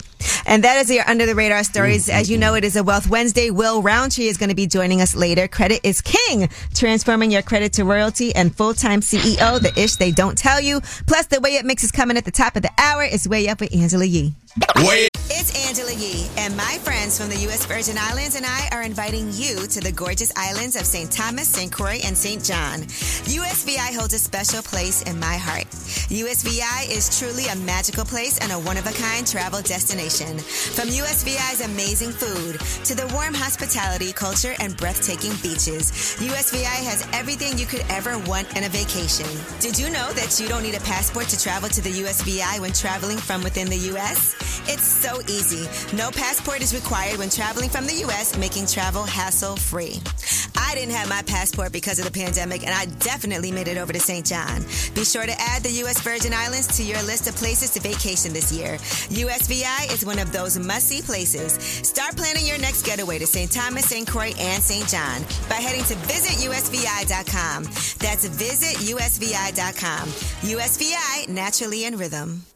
And that is your under the radar stories. Mm-hmm. As you know, it is a Wealth Wednesday. Will Roundtree is going to be joining us later. Credit is king, transforming your credit to royalty and full time CEO, the ish they don't tell you. Plus, the way it mix is coming at the top of the hour is way up with Angela Yee. Way It's Angela Yee, and my friends from the U.S. Virgin Islands and I are inviting you to the gorgeous islands of St. Thomas, St. Croix, and St. John. USVI holds a special place in my heart. USVI is truly a magical place and a one of a kind travel destination. From USVI's amazing food to the warm hospitality, culture, and breathtaking beaches, USVI has everything you could ever want in a vacation. Did you know that you don't need a passport to travel to the USVI when traveling from within the U.S.? It's so easy. No passport is required when traveling from the U.S., making travel hassle free. I didn't have my passport because of the pandemic, and I definitely made it over to St. John. Be sure to add the U.S. Virgin Islands to your list of places to vacation this year. USVI is one of those must see places. Start planning your next getaway to St. Thomas, St. Croix, and St. John by heading to visitusvi.com. That's visitusvi.com. USVI, naturally in rhythm.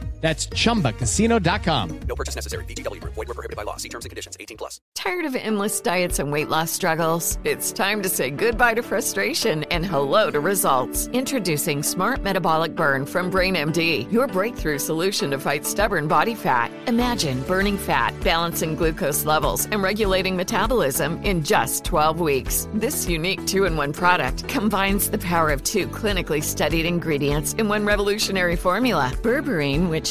That's chumbacasino.com. No purchase necessary. VGW Group. Void were prohibited by law. See terms and conditions. 18 plus. Tired of endless diets and weight loss struggles? It's time to say goodbye to frustration and hello to results. Introducing Smart Metabolic Burn from BrainMD, your breakthrough solution to fight stubborn body fat. Imagine burning fat, balancing glucose levels, and regulating metabolism in just 12 weeks. This unique two in one product combines the power of two clinically studied ingredients in one revolutionary formula berberine, which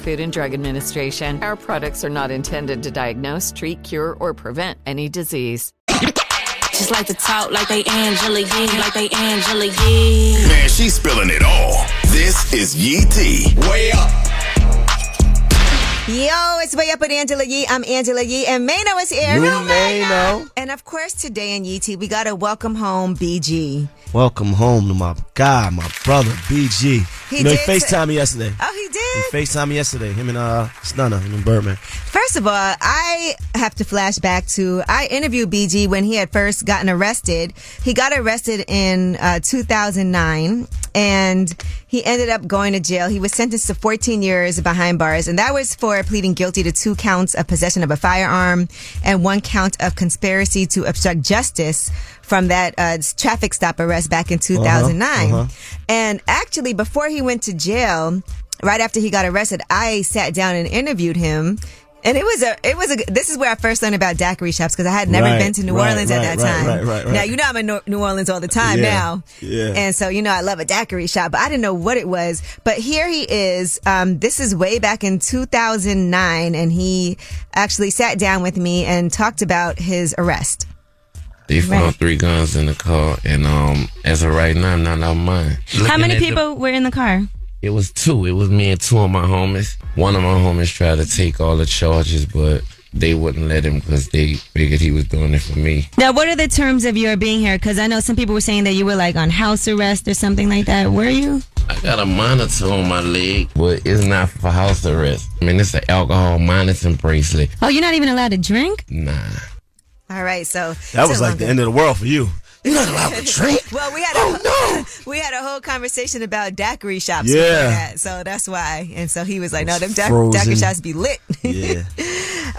Food and Drug Administration. Our products are not intended to diagnose, treat, cure, or prevent any disease. Just like to talk like they Angela Yee, like they Angela Yee. Man, she's spilling it all. This is Yee tea. Way up. Yo, it's way up with Angela Yee. I'm Angela Yee, and Maino is here. You oh Hello, Maino. And of course, today in Yee tea, we got to welcome home BG. Welcome home to my guy, my brother, BG. He you know, he FaceTime me yesterday. Oh, he did? He FaceTime me yesterday. Him and uh Stunner, him and Birdman. First of all, I have to flash back to I interviewed BG when he had first gotten arrested. He got arrested in uh, 2009 and he ended up going to jail. He was sentenced to 14 years behind bars, and that was for pleading guilty to two counts of possession of a firearm and one count of conspiracy to obstruct justice from that uh, traffic stop arrest back in 2009. uh-huh. And actually, before he went to jail, right after he got arrested, I sat down and interviewed him. And it was a, it was a, this is where I first learned about daiquiri shops because I had never Right, been to New right, Orleans at that right, time. right, right, right. Now, you know I'm in New Orleans all the time Yeah, now. yeah. And so, you know, I love a daiquiri shop, but I didn't know what it was. But here he is. Um, this is way back in 2009 and he actually sat down with me and talked about his arrest. They found Right. three guns in the car, and um, as of right now, none of mine. How many at the- people were in the car? it was two. It was me and two of my homies. One of my homies tried to take all the charges, but they wouldn't let him because they figured he was doing it for me. Now, what are the terms of your being here? Because I know some people were saying that you were like on house arrest or something like that. Were you? I got a monitor on my leg, but it's not for house arrest. I mean, it's an alcohol monitoring bracelet. Oh, you're not even allowed to drink? Nah. All right, so That was like the end of the world for you. You're not allowed to drink. well, we had a we had a whole conversation about daiquiri shops. Yeah. that, so that's why. And so he was like, "No, them da- daiquiri shops be lit." Yeah.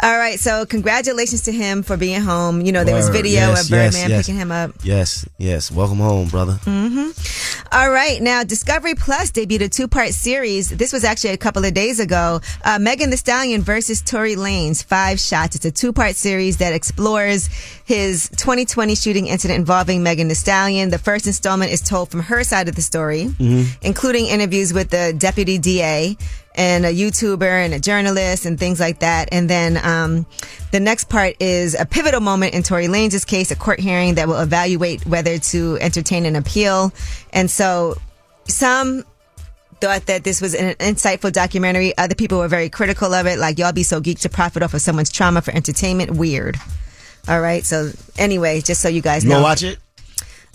All right, so congratulations to him for being home. You know, there was video Yes, of yes, Birdman yes. picking him up. Yes, yes. Welcome home, brother. hmm All right, now Discovery Plus debuted a two-part series. This was actually a couple of days ago. Uh, Megan Thee Stallion versus Tory Lanez, Five Shots. It's a two-part series that explores his 2020 shooting incident involving Megan Thee Stallion. The first installment is told from her side of the story, Mm-hmm. including interviews with the deputy DA and a YouTuber and a journalist and things like that. And then um, the next part is a pivotal moment in Tory Lanez's case, a court hearing that will evaluate whether to entertain an appeal. And so some thought that this was an insightful documentary. Other people were very critical of it, like y'all be so geeked to profit off of someone's trauma for entertainment. Weird. All right. So anyway, just so you guys You know, watch it?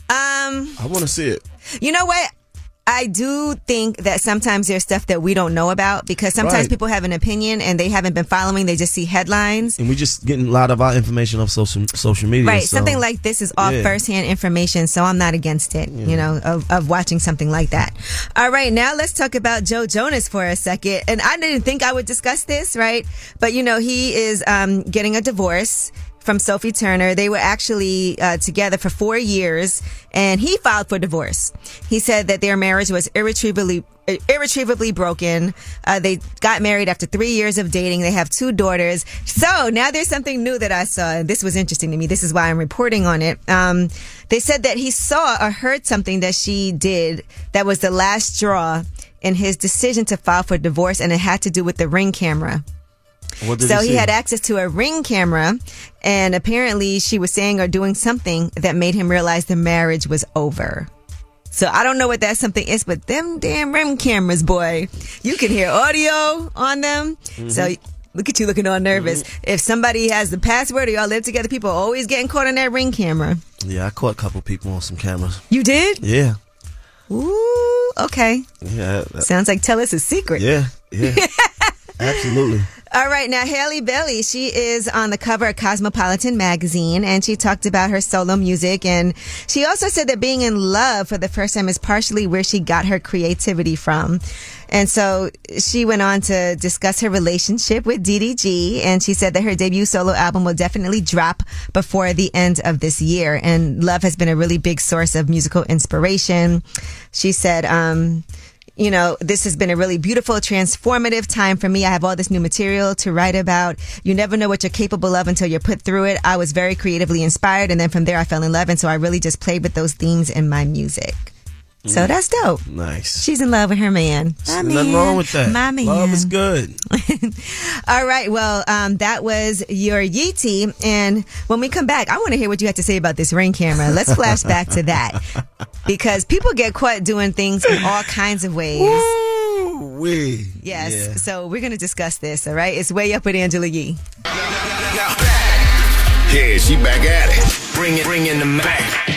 Um, I want to see it. you know what? I do think that sometimes there's stuff that we don't know about because sometimes Right. people have an opinion and they haven't been following. They just see headlines. And we just getting a lot of our information off social social media. Right. so- Something like this is all Yeah. firsthand information, so I'm not against it, you know, of, of watching something like that. All right. Now let's talk about Joe Jonas for a second. And I didn't think I would discuss this, right? But you know, he is, um, getting a divorce from Sophie Turner. They were actually uh, together for four years and he filed for divorce. He said that their marriage was irretrievably irretrievably broken. Uh, they got married after three years of dating. They have two daughters. So now there's something new that I saw, and this was interesting to me. This is why I'm reporting on it. Um, they said that he saw or heard something that she did that was the last straw in his decision to file for divorce, and it had to do with the ring camera. So he had access to a ring camera, and apparently she was saying or doing something that made him realize the marriage was over. So I don't know what that something is, but them damn ring cameras, boy, you can hear audio on them. So Mm-hmm. look at you looking all nervous. If somebody has the password or y'all live together, people are always getting caught on that ring camera. Yeah, I caught a couple people on some cameras. You did? Yeah, Ooh, okay. yeah. that- Sounds like tell us a secret. Yeah, yeah. Absolutely. All right, now Halle Bailey, she is on the cover of Cosmopolitan magazine and she talked about her solo music and she also said that being in love for the first time is partially where she got her creativity from. And so she went on to discuss her relationship with DDG and she said that her debut solo album will definitely drop before the end of this year and love has been a really big source of musical inspiration. She said, um, you know, this has been a really beautiful, transformative time for me. I have all this new material to write about. You never know what you're capable of until you're put through it. I was very creatively inspired. And then from there, I fell in love. And so I really just played with those themes in my music. So Mm. that's dope. Nice. She's in love with her man. My Nothing man. wrong with that. My man. Love is good. All right. Well, um, that was your Yee tea. And when we come back, I want to hear what you have to say about this ring camera. Let's flash back to that because people get caught doing things in all kinds of ways. We. Yes. Yeah. So we're going to discuss this. All right. It's way up with Angela Yee. Yeah, she back at it. Bring it, bring in the back.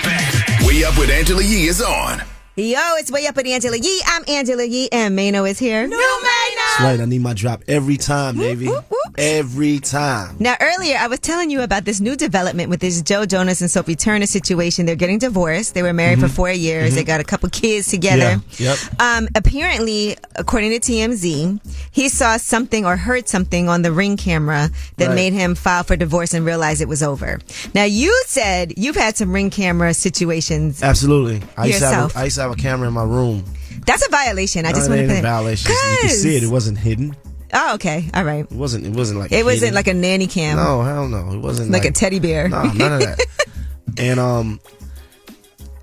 Way up with Angela Yee is on. Yo, it's way up at Angela Yee. I'm Angela Yee, and Maino is here. No, Maino. That's right. I need my drop every time, Navy. Every time. Now, earlier, I was telling you about this new development with this Joe Jonas and Sophie Turner situation. They're getting divorced. They were married for four years. They got a couple kids together. Mm-hmm. Yeah. Yep. Um, apparently, according to TMZ, he saw something or heard something on the ring camera that Right. made him file for divorce and realize it was over. Now, you said you've had some ring camera situations. Absolutely. I used, to have Yourself. a, I used to have a camera in my room. That's a violation. I No, just want to put a violation. You can see it. It wasn't hidden. Oh, okay. All right. It wasn't. It wasn't like. It wasn't like a nanny cam. No, hell no. It wasn't Like a teddy bear. No, none of that. and um,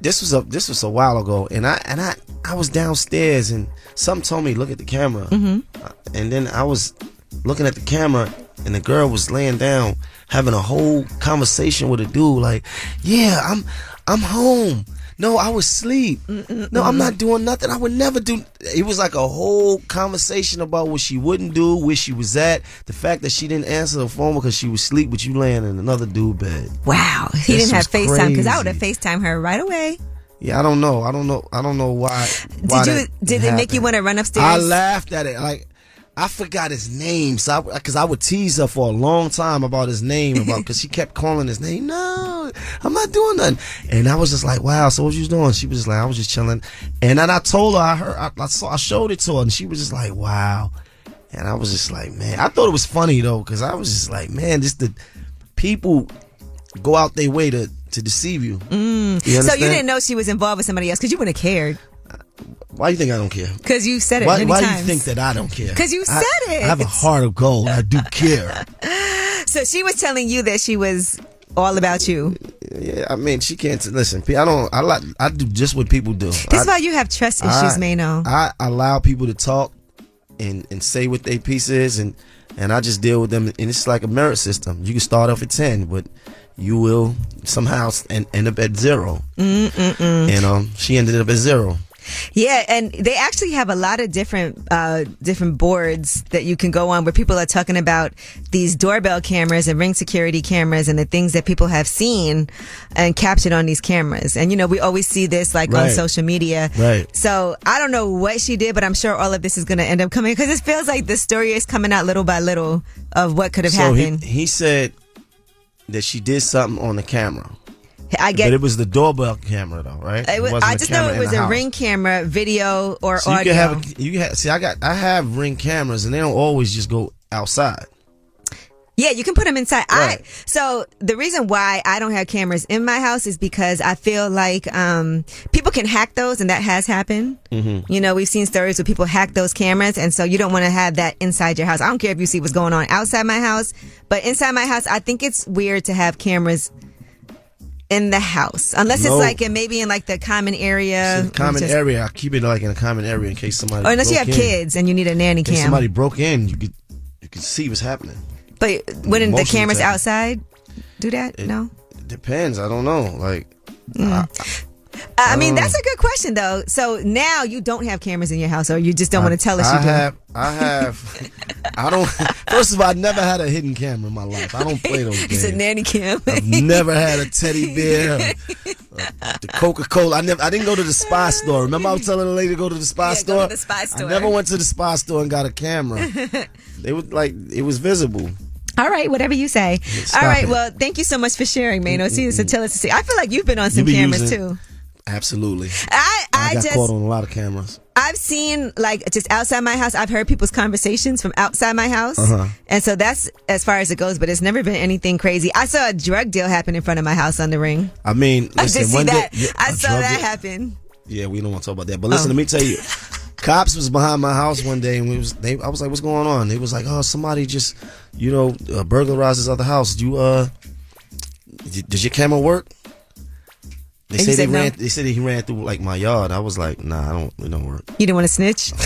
this was a this was a while ago, and I and I I was downstairs, and something told me look at the camera, Mhm. and then I was looking at the camera, and the girl was laying down having a whole conversation with a dude, like, yeah, I'm I'm home. No, I was asleep. Mm, mm, no, I'm mm. not doing nothing. I would never do. It was like a whole conversation about what she wouldn't do, where she was at, the fact that she didn't answer the phone because she was asleep, but you laying in another dude bed. Wow. He This didn't have FaceTime because I would have FaceTime her right away. Yeah, I don't know. I don't know. I don't know why. why Did you? Did it make you want to run upstairs? I laughed at it. Like I forgot his name, so because I, would tease her for a long time about his name, about because she kept calling his name. No, I'm not doing nothing. And I was just like, wow. So what you doing? She was just like, I was just chilling. And then I told her, I heard, I, I saw, I showed it to her, and she was just like, wow. And I was just like, man, I thought it was funny though, because I was just like, man, just the people go out their way to to deceive you. Mm. You So you didn't know she was involved with somebody else because you wouldn't have cared Why you think I don't care? because you said it Why, why do you think that I don't care? Because you I- said it. I have a heart of gold. I do care. So she was telling you that she was all about you. yeah, I mean, she can't listen. I don't. I like. I do just what people do. This I, is why you have trust issues, I, Maino. I allow people to talk and and say what their piece is, and and I just deal with them. And it's like a merit system. You can start off at ten, but you will somehow end, end up at zero. Mm-mm-mm. And um, she ended up at zero. Yeah, and they actually have a lot of different uh, different boards that you can go on where people are talking about these doorbell cameras and ring security cameras and the things that people have seen and captured on these cameras. And you know, we always see this like on social media. Right. So I don't know what she did, but I'm sure all of this is going to end up coming because it feels like the story is coming out little by little of what could have so he, happened. he said that she did something on the camera. I get. but it was the doorbell camera though, right? it was, wasn't I just know it was a house. ring camera, video, or So you can have you have see I got I have ring cameras and they don't always just go outside. Yeah, you can put them inside. Right. I so the reason why I don't have cameras in my house is because I feel like um people can hack those and that has happened. Mm-hmm. You know, we've seen stories where people hack those cameras and so you don't want to have that inside your house. I don't care if you see what's going on outside my house, but inside my house I think it's weird to have cameras in the house unless No. it's like in maybe in like the common area. Common just- area. I keep it like in a common area in case somebody. Or unless you have in. kids and you need a nanny cam. somebody broke in, you could you could see what's happening. but wouldn't the cameras outside do that? It- no. Depends. I don't know. Like Mm. I mean, Oh. that's mm. a good question though. So now you don't have cameras in your house, or you just don't I- want to tell us I you do. have. I have. I don't. First of all, I never had a hidden camera in my life. I don't play those games. It's a nanny cam. I've never had a teddy bear, the Coca Cola. I never. I didn't go to the spy store. Remember, I was telling the lady to go to the spy Yeah, go store. to the spy store. I never went to the spy store and got a camera. they was like, it was visible. All right, whatever you say. Stop All right, it. well, thank you so much for sharing, Maino. See, so tell us to see. I feel like you've been on some be cameras using- too. Absolutely. I I, I got just caught on a lot of cameras. I've seen like just outside my house. I've heard people's conversations from outside my house, Uh-huh. and so that's as far as it goes. But it's never been anything crazy. I saw a drug deal happen in front of my house on the ring. I mean, I listen, did see one that. day, yeah, I saw that deal- happen. Yeah, we don't want to talk about that. But listen, Oh. let me tell you, cops was behind my house one day, and we was they. I was like, "What's going on?" They was like, "Oh, somebody just, you know, uh, burglarized this other house. You uh, did, does your camera work?" They say they no? ran. They said he ran through like my yard. I was like, "Nah, I don't. It don't work." You didn't want to snitch?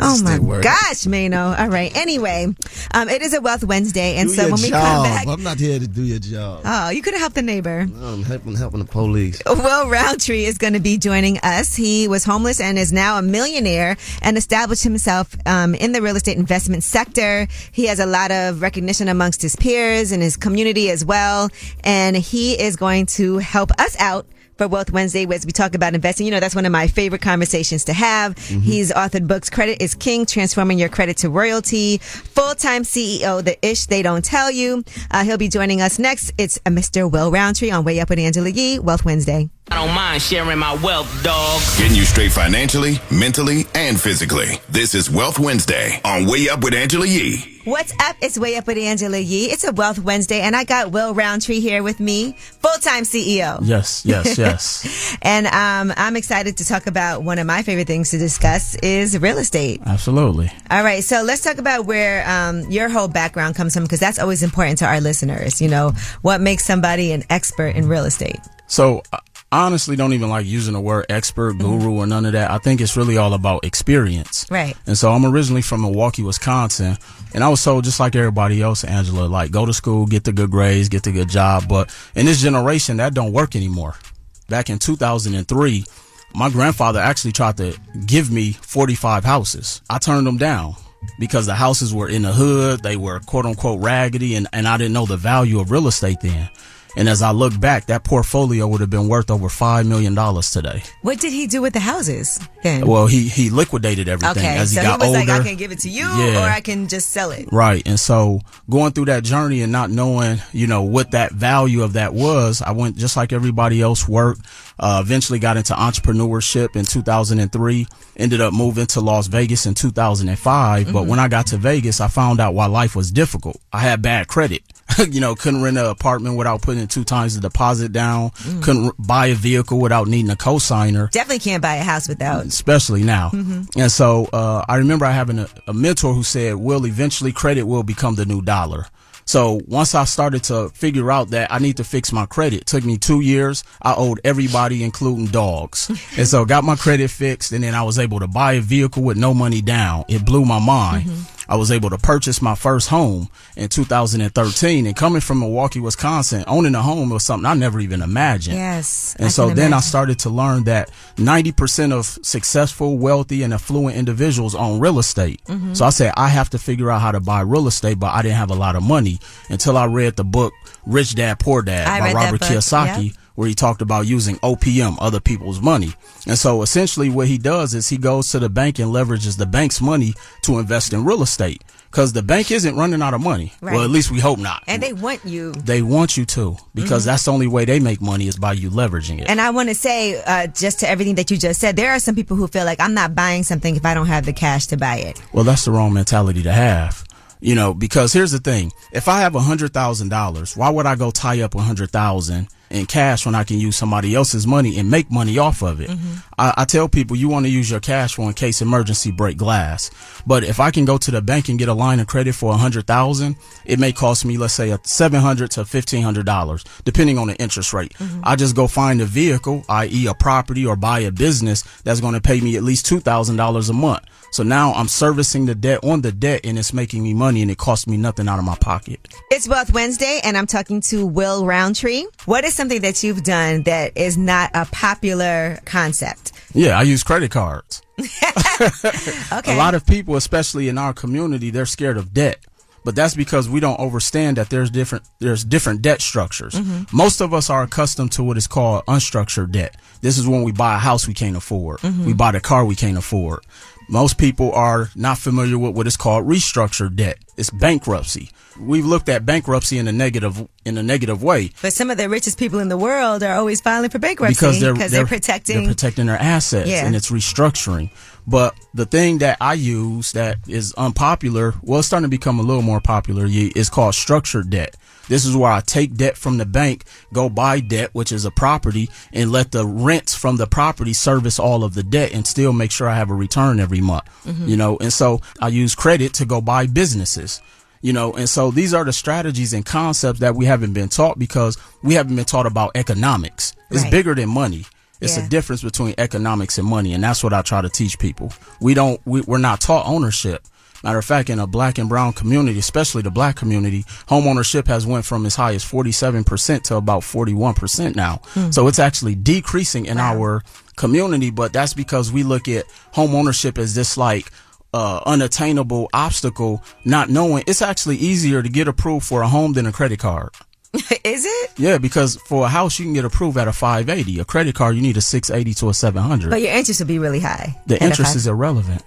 Oh my gosh, Maino. All right. Anyway, um, it is a Wealth Wednesday, and do so when we come back, I'm not here to do your job. oh, you could have helped the neighbor. I'm helping helping the police. Will Roundtree is going to be joining us. He was homeless and is now a millionaire and established himself um, in the real estate investment sector. He has a lot of recognition amongst his peers and his community as well. And he is going to help us out. For Wealth Wednesday, as we talk about investing, you know, that's one of my favorite conversations to have. He's authored books, Credit is King, Transforming Your Credit to Royalty, full-time CEO, The Ish They Don't Tell You. Uh, he'll be joining us next. It's Mr. Will Roundtree on Way Up with Angela Yee, Wealth Wednesday. I don't mind sharing my wealth, dog. Getting you straight financially, mentally, and physically. This is Wealth Wednesday on Way Up with Angela Yee. What's up? It's Way Up with Angela Yee. It's a Wealth Wednesday, and I got Will Roundtree here with me, full time CEO. Yes, yes, yes. And um, I'm excited to talk about one of my favorite things to discuss is real estate. Absolutely. All right, so let's talk about where um, your whole background comes from because that's always important to our listeners. You know, what makes somebody an expert in real estate? So I honestly don't even like using the word expert, mm-hmm. guru, or none of that. I think it's really all about experience. Right. And so I'm originally from Milwaukee, Wisconsin, and I was told just like everybody else, Angela, like go to school, get the good grades, get the good job. But in this generation, that don't work anymore. Back in 2003, my grandfather actually tried to give me 45 houses. I turned them down because the houses were in the hood, they were quote unquote raggedy, and, and I didn't know the value of real estate then. And as I look back, that portfolio would have been worth over $5 million today. What did he do with the houses then? Well, he, he liquidated everything okay, as he so got he was older. like, I can give it to you, Yeah. or I can just sell it. Right. And so going through that journey and not knowing, you know, what that value of that was, I went just like everybody else worked, uh, eventually got into entrepreneurship in 2003, ended up moving to Las Vegas in 2005. But Mm-hmm. when I got to Vegas, I found out why life was difficult. I had bad credit. you know, couldn't rent an apartment without putting two times the deposit down. Mm. Couldn't buy a vehicle without needing a cosigner Definitely can't buy a house without. especially now. Mhm. And so uh, I remember I having a, a mentor who said, "Will eventually credit will become the new dollar." So once I started to figure out that I need to fix my credit, took me two years. I owed everybody, including dogs, and so got my credit fixed, and then I was able to buy a vehicle with no money down. It blew my mind. I was able to purchase my first home in 2013, and coming from Milwaukee, Wisconsin, owning a home was something I never even imagined. Yes. And I so then I started to learn that 90% of successful, wealthy, and affluent individuals own real estate. Mhm. So I said, I have to figure out how to buy real estate, but I didn't have a lot of money until I read the book Rich Dad Poor Dad I by Robert Kiyosaki. yep. Where he talked about using OPM, other people's money. And so essentially what he does is he goes to the bank and leverages the bank's money to invest in real estate. Cause the bank isn't running out of money. Right. Well, at least we hope not. And they want you. They want you to because Mhm. that's the only way they make money is by you leveraging it. And I want to say, uh, just to everything that you just said, there are some people who feel like I'm not buying something if I don't have the cash to buy it. Well, that's the wrong mentality to have. You know, because here's the thing. If I have a hundred thousand dollars, why would I go tie up a hundred thousand in cash when I can use somebody else's money and make money off of it? Mm-hmm. I, I tell people you want to use your cash for in case emergency break glass. But if I can go to the bank and get a line of credit for a hundred thousand, it may cost me, let's say, a seven hundred to fifteen hundred dollars, depending on the interest rate. Mm-hmm. I just go find a vehicle, i.e., a property, or buy a business that's going to pay me at least two thousand dollars a month. So now I'm servicing the debt on the debt, and it's making me money, and it costs me nothing out of my pocket. It's Wealth Wednesday, and I'm talking to Will Roundtree. What is something that you've done that is not a popular concept? Yeah, I use credit cards. Okay. A lot of people, especially in our community, they're scared of debt. But that's because we don't understand that there's different there's different debt structures. Mhm. Most of us are accustomed to what is called unstructured debt. This is when we buy a house we can't afford. Mhm. We buy the car we can't afford. Most people are not familiar with what is called restructured debt. It's bankruptcy. We've looked at bankruptcy in a negative in a negative way But some of the richest people in the world are always filing for bankruptcy because they're, they're, protecting. they're protecting their assets Yeah. and it's restructuring. But the thing that I use that is unpopular, well, it's starting to become a little more popular. Is called structured debt. This is where I take debt from the bank, go buy debt, which is a property, and let the rents from the property service all of the debt and still make sure I have a return every month. Mhm. You know, and so I use credit to go buy businesses. You know, and so these are the strategies and concepts that we haven't been taught because we haven't been taught about economics. It's Right. bigger than money. It's Yeah. a difference between economics and money, and that's what I try to teach people. We don't, we, we're not taught ownership. Matter of fact, in a black and brown community, especially the black community, home ownership has went from as high as 47% to about 41% now. Hmm. So it's actually decreasing in our community, but that's because we look at home ownership as this like uh, unattainable obstacle, not knowing it's actually easier to get approved for a home than a credit card. Is it? Yeah, because for a house you can get approved at a 580. A credit card you need a 680 to a 700. But your interest would be really high. the interest is irrelevant,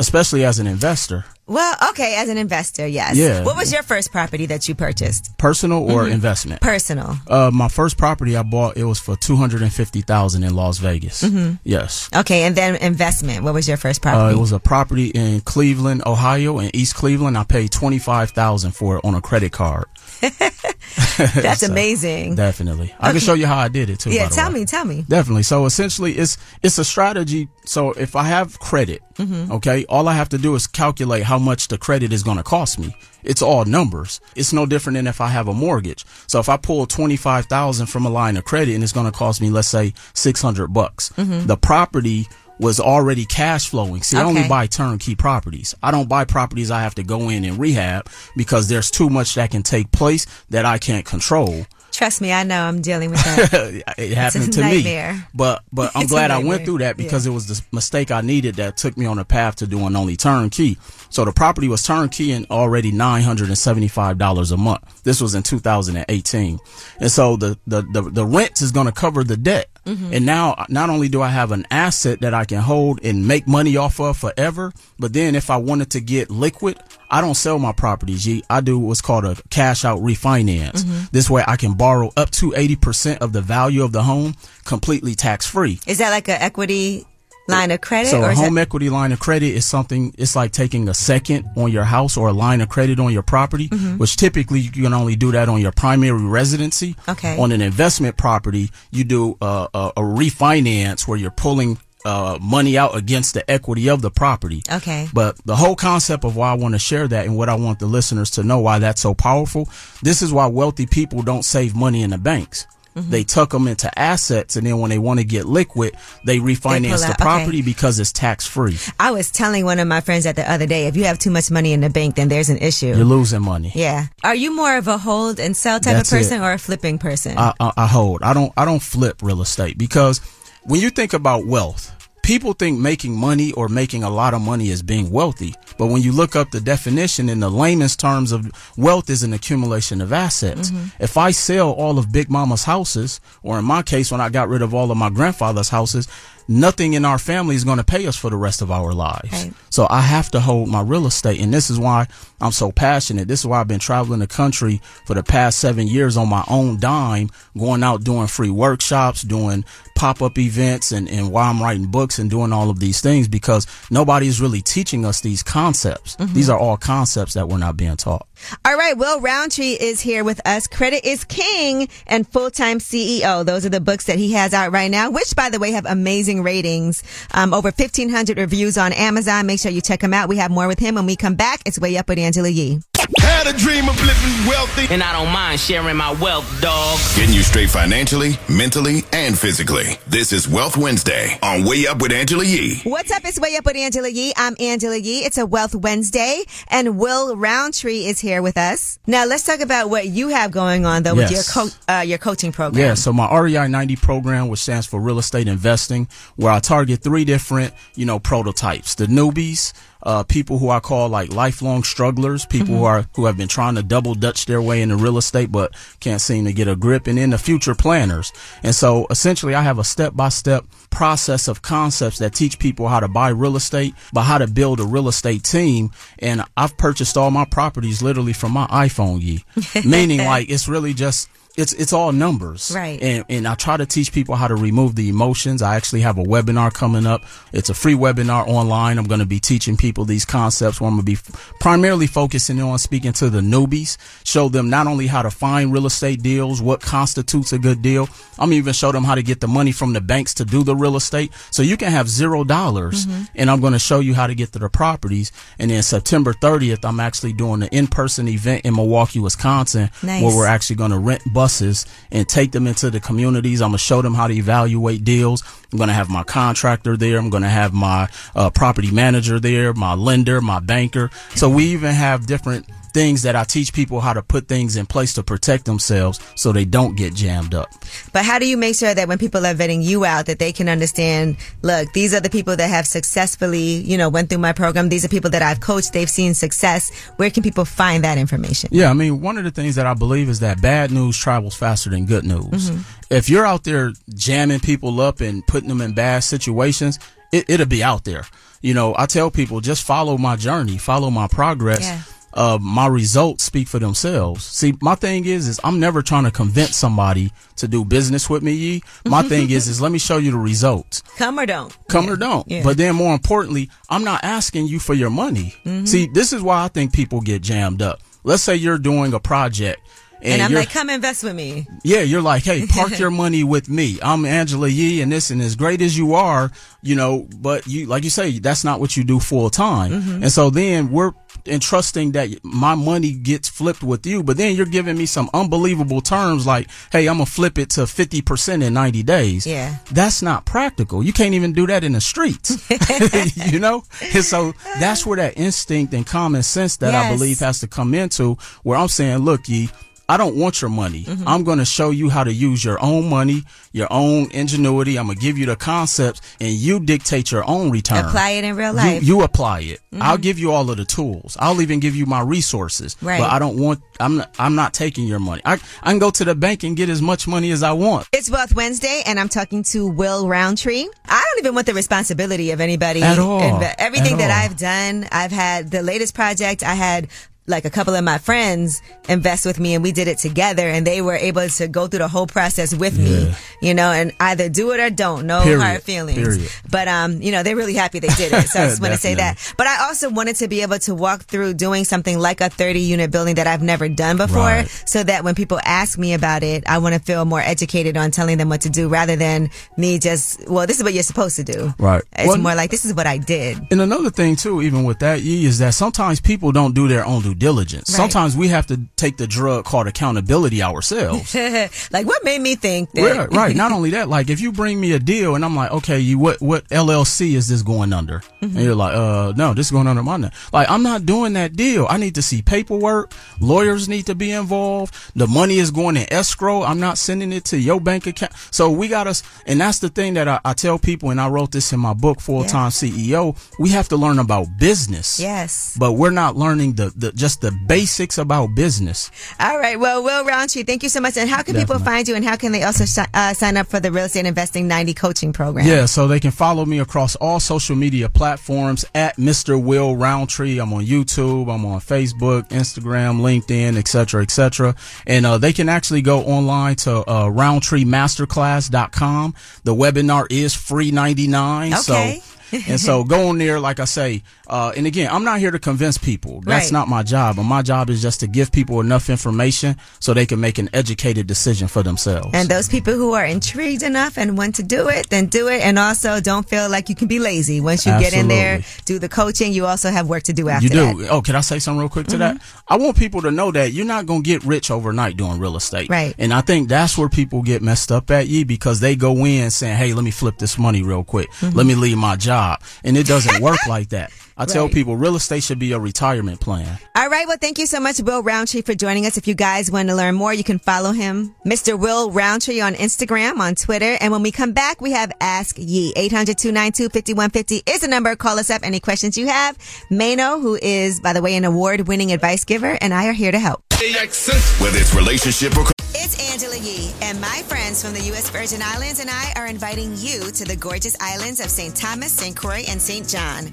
especially as an investor. Well, okay, as an investor, yes. Yeah. What was your first property that you purchased? Personal or Mhm. investment? Personal. Uh, my first property I bought it was for two hundred and fifty thousand in Las Vegas. Mhm. Yes. Okay, and then investment. What was your first Uh, property? it was a property in Cleveland, Ohio, in East Cleveland. I paid twenty five thousand for it on a credit card. That's So, amazing. Definitely, I can show you how I did it too. yeah, by the tell way. me, tell me. Definitely. So essentially, it's it's a strategy. So if I have credit, Mhm. okay, all I have to do is calculate how much the credit is going to cost me. It's all numbers. It's no different than if I have a mortgage. So if I pull twenty five thousand from a line of credit and it's going to cost me, let's say six hundred bucks, Mhm. the property was already cash flowing. See, I only buy turnkey properties. I don't buy properties I have to go in and rehab because there's too much that can take place that I can't control. Trust me, I know I'm dealing with that. it happened to nightmare. me. But but I'm glad I went through that because it was the mistake I needed that took me on a path to doing only turnkey. So the property was turnkey and already nine hundred and seventy five dollars a month. This was in 2018, and so the the the, the rent is going to cover the debt. Mhm. And now, not only do I have an asset that I can hold and make money off of forever, but then if I wanted to get liquid, I don't sell my properties. G. I do what's called a cash out refinance. Mhm. This way I can borrow up to 80% of the value of the home completely tax free. Is that like an equity line of credit? So or a home equity line of credit is something, it's like taking a second on your house or a line of credit on your property, Mhm. which typically you can only do that on your primary residency. Okay. On an investment property, you do uh, a, a refinance where you're pulling uh, money out against the equity of the property. Okay. But the whole concept of why I want to share that and what I want the listeners to know why that's so powerful, this is why wealthy people don't save money in the banks. Mhm. They tuck them into assets, and then when they want to get liquid, they refinance out, the okay. property because it's tax free. I was telling one of my friends that the other day, if you have too much money in the bank, then there's an issue. You're losing money. Yeah. Are you more of a hold and sell type That's of person it. or a flipping person? I, I, I hold. I don't. I don't flip real estate because when you think about wealth, people think making money or making a lot of money is being wealthy. But when you look up the definition in the layman's terms of wealth is an accumulation of assets. Mhm. If I sell all of Big Mama's houses, or in my case, when I got rid of all of my grandfather's houses, nothing in our family is going to pay us for the rest of our lives. Right. So I have to hold my real estate. And this is why I'm so passionate. This is why I've been traveling the country for the past seven years on my own dime, going out doing free workshops, doing pop up events, and, and why I'm writing books and doing all of these things because nobody is really teaching us these concepts. Mhm. These are all concepts that we're not being taught. All right, Will Roundtree is here with us. Credit is King and Full Time CEO. Those are the books that he has out right now, which, by the way, have amazing ratings. Um, over 1,500 reviews on Amazon. Make sure you check them out. We have more with him when we come back. It's Way Up with Angela Yee. Had a dream of living wealthy. And I don't mind sharing my wealth, dog. Getting you straight financially, mentally, and physically. This is Wealth Wednesday on Way Up with Angela Yee. What's up? It's Way Up with Angela Yee. I'm Angela Yee. It's a Wealth Wednesday, and Will Roundtree is here with us. Now, let's talk about what you have going on, though, with your co- uh, your coaching program. Yeah, so my REI 90 program, which stands for real estate investing, where I target three different, you know, prototypes. The newbies, uh, people who I call like lifelong strugglers, people Mm-hmm. who are who have been trying to double dutch their way into real estate but can't seem to get a grip, and then the future planners. And so essentially, I have a step by step process of concepts that teach people how to buy real estate, but how to build a real estate team. And I've purchased all my properties literally from my iPhone, ye, meaning like it's really just it's it's all numbers, Right. And and I try to teach people how to remove the emotions. I actually have a webinar coming up. It's a free webinar online. I'm going to be teaching people these concepts. Where I'm going to be primarily focusing on speaking to the newbies, show them not only how to find real estate deals, what constitutes a good deal. I'm even show them how to get the money from the banks to do the real estate. So you can have zero dollars, Mm-hmm. and I'm going to show you how to get to the properties. And then September 30th, I'm actually doing an in-person event in Milwaukee, Wisconsin, Nice. where we're actually going to rent buses and take them into the communities. I'm going to show them how to evaluate deals. I'm going to have my contractor there. I'm going to have my uh, property manager there, my lender, my banker. So we even have different things that I teach people how to put things in place to protect themselves so they don't get jammed up. But how do you make sure that when people are vetting you out, that they can understand, look, these are the people that have successfully, you know, went through my program. These are people that I've coached. They've seen success. Where can people find that information? Yeah, I mean, one of the things that I believe is that bad news travels faster than good news. Mhm. If you're out there jamming people up and putting them in bad situations, it, it'll be out there. You know, I tell people just follow my journey, follow my progress. Yeah. Uh, my results speak for themselves. See, my thing is, is I'm never trying to convince somebody to do business with me. Yee. My thing is, is let me show you the results. Come or don't. Come or don't. Yeah. But then more importantly, I'm not asking you for your money. Mhm. See, this is why I think people get jammed up. Let's say you're doing a project and, And, I'm like, come invest with me. yeah, you're like, hey, park your money with me. I'm Angela Yee and this and as great as you are, you know, but you, like you say, that's not what you do full time. Mhm. And so then we're entrusting that my money gets flipped with you, but then you're giving me some unbelievable terms like, hey, I'm gonna flip it to 50% in 90 days. Yeah. That's not practical. You can't even do that in the streets, you know? And so that's where that instinct and common sense that I believe has to come into where I'm saying, look, Yee, I don't want your money. Mm-hmm. I'm going to show you how to use your own money, your own ingenuity. I'm going to give you the concepts and you dictate your own return. Apply it in real You- life. You, apply it. Mhm. I'll give you all of the tools. I'll even give you my resources. Right. But I don't want, I'm not, I'm not taking your money. I, I can go to the bank and get as much money as I want. It's Wealth Wednesday, and I'm talking to Will Roundtree. I don't even want the responsibility of anybody. At all. Everything At that all. I've done, I've had the latest project. I had like a couple of my friends invest with me, and we did it together, and they were able to go through the whole process with me. You know, and either do it or don't. No Period. hard feelings. Period. But um, you know, they're really happy they did it. So I just want to say that. But I also wanted to be able to walk through doing something like a 30 unit building that I've never done before Right. so that when people ask me about it, I want to feel more educated on telling them what to do rather than me just, well, this is what you're supposed to do. Right. It's Well- more like, this is what I did. And another thing too, even with that, Yee, is that sometimes people don't do their own due diligence. Right. Sometimes we have to take the drug called accountability ourselves. like, what made me think that? Right, right. Not only that, like if you bring me a deal and I'm like, okay, you what what LLC is this going under? Mhm. And you're like, uh, no, this is going under my name. Like I'm not doing that deal. I need to see paperwork. Lawyers need to be involved. The money is going in escrow. I'm not sending it to your bank account. So we got us, and that's the thing that I, I tell people, and I wrote this in my book, Full Time CEO. We have to learn about business. Yes. But we're not learning the, the just the basics about business. All right. Well, Will Roundtree, thank you so much. And how can people find you and how can they also shi- uh, sign up for the Real Estate Investing 90 coaching program? Yeah, so they can follow me across all social media platforms at Mr. Will Roundtree. I'm on YouTube, I'm on Facebook, Instagram, LinkedIn, etc., etc. And uh, they can actually go online to uh, roundtreemasterclass.com. The webinar is free 99. Okay. So and so go on there, like I say, uh, and again, I'm not here to convince people. That's Right. not my job. But my job is just to give people enough information so they can make an educated decision for themselves. And those people who are intrigued enough and want to do it, then do it. And also don't feel like you can be lazy. Once you get in there, do the coaching, you also have work to do after You do. that. Mm-hmm. Oh, can I say something real quick to that? I want people to know that you're not going to get rich overnight doing real estate. Right. And I think that's where people get messed up at ye because they go in saying, Hey, let me flip this money real quick. Mhm. Let me leave my job. Job. And it doesn't work like that. I tell people real estate should be a retirement plan. All right. Well, thank you so much, Will Roundtree, for joining us. If you guys want to learn more, you can follow him, Mr. Will Roundtree on Instagram, on Twitter. And when we come back, we have Ask Yee. 800-292-5150 is the number. Call us up. Any questions you have. Maino, who is, by the way, an award-winning advice giver, and I are here to help. Whether it's relationship or It's Angela Yee, and my friends from the U.S. Virgin Islands and I are inviting you to the gorgeous islands of St. Thomas, St. Croix, and St. John.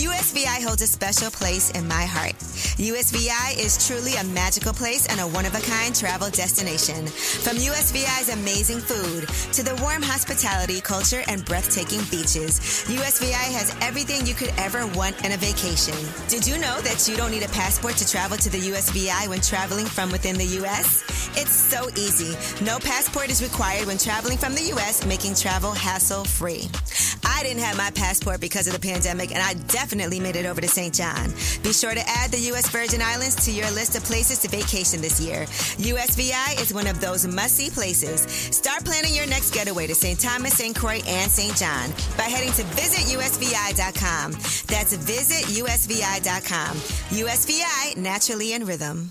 USVI holds a special place in my heart. USVI is truly a magical place and a one-of-a-kind travel destination. From USVI's amazing food to the warm hospitality, culture, and breathtaking beaches, USVI has everything you could ever want in a vacation. Did you know that you don't need a passport to travel to the USVI when traveling from within the U.S.? It's so easy. No passport is required when traveling from the U.S., making travel hassle free. I didn't have my passport because of the pandemic, and I definitely made it over to St. John. Be sure to add the U.S. Virgin Islands to your list of places to vacation this year. USVI is one of those must see places. Start planning your next getaway to St. Thomas, St. Croix, and St. John by heading to visitusvi.com. That's visitusvi.com. USVI, naturally in rhythm.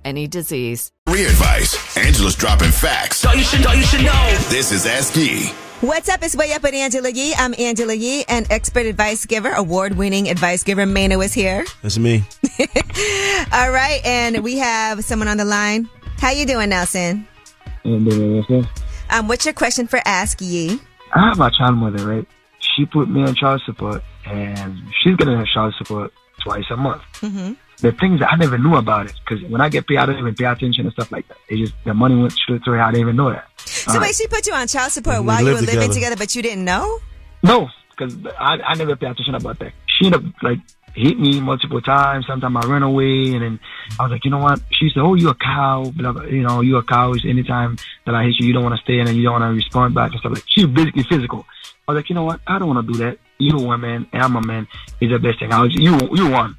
any disease. career advice. Angela's dropping facts. All you should know, you should know. This is Ask Yee. What's up? It's Way Up with Angela Yee. I'm Angela Yee, an expert advice giver, award winning advice giver. Maino is here. That's me. All right. And we have someone on the line. How you doing, Nelson? I'm doing myself. Um, what's your question for Ask Yee? I have my child mother, right? She put me on child support, and she's going to have child support twice a month. Mm-hmm. The things that I never knew about it, because when I get paid, I don't even pay attention and stuff like that. It just the money went straight through. her. I didn't even know that. So Uh, she put you on child support while you live were living together. together, but you didn't know? No, because I, I never pay attention about that. She ended up like hit me multiple times. Sometimes I ran away, and then I was like, you know what? She said, "Oh, you a cow? Blah, blah. You know, you a cow." Is anytime that I hit you, you don't want to stay, and then you don't want to respond back and stuff like. She was basically physical. I was like, you know what? I don't want to do that. You a woman, and I'm a man. Is the best thing. I was you. You won.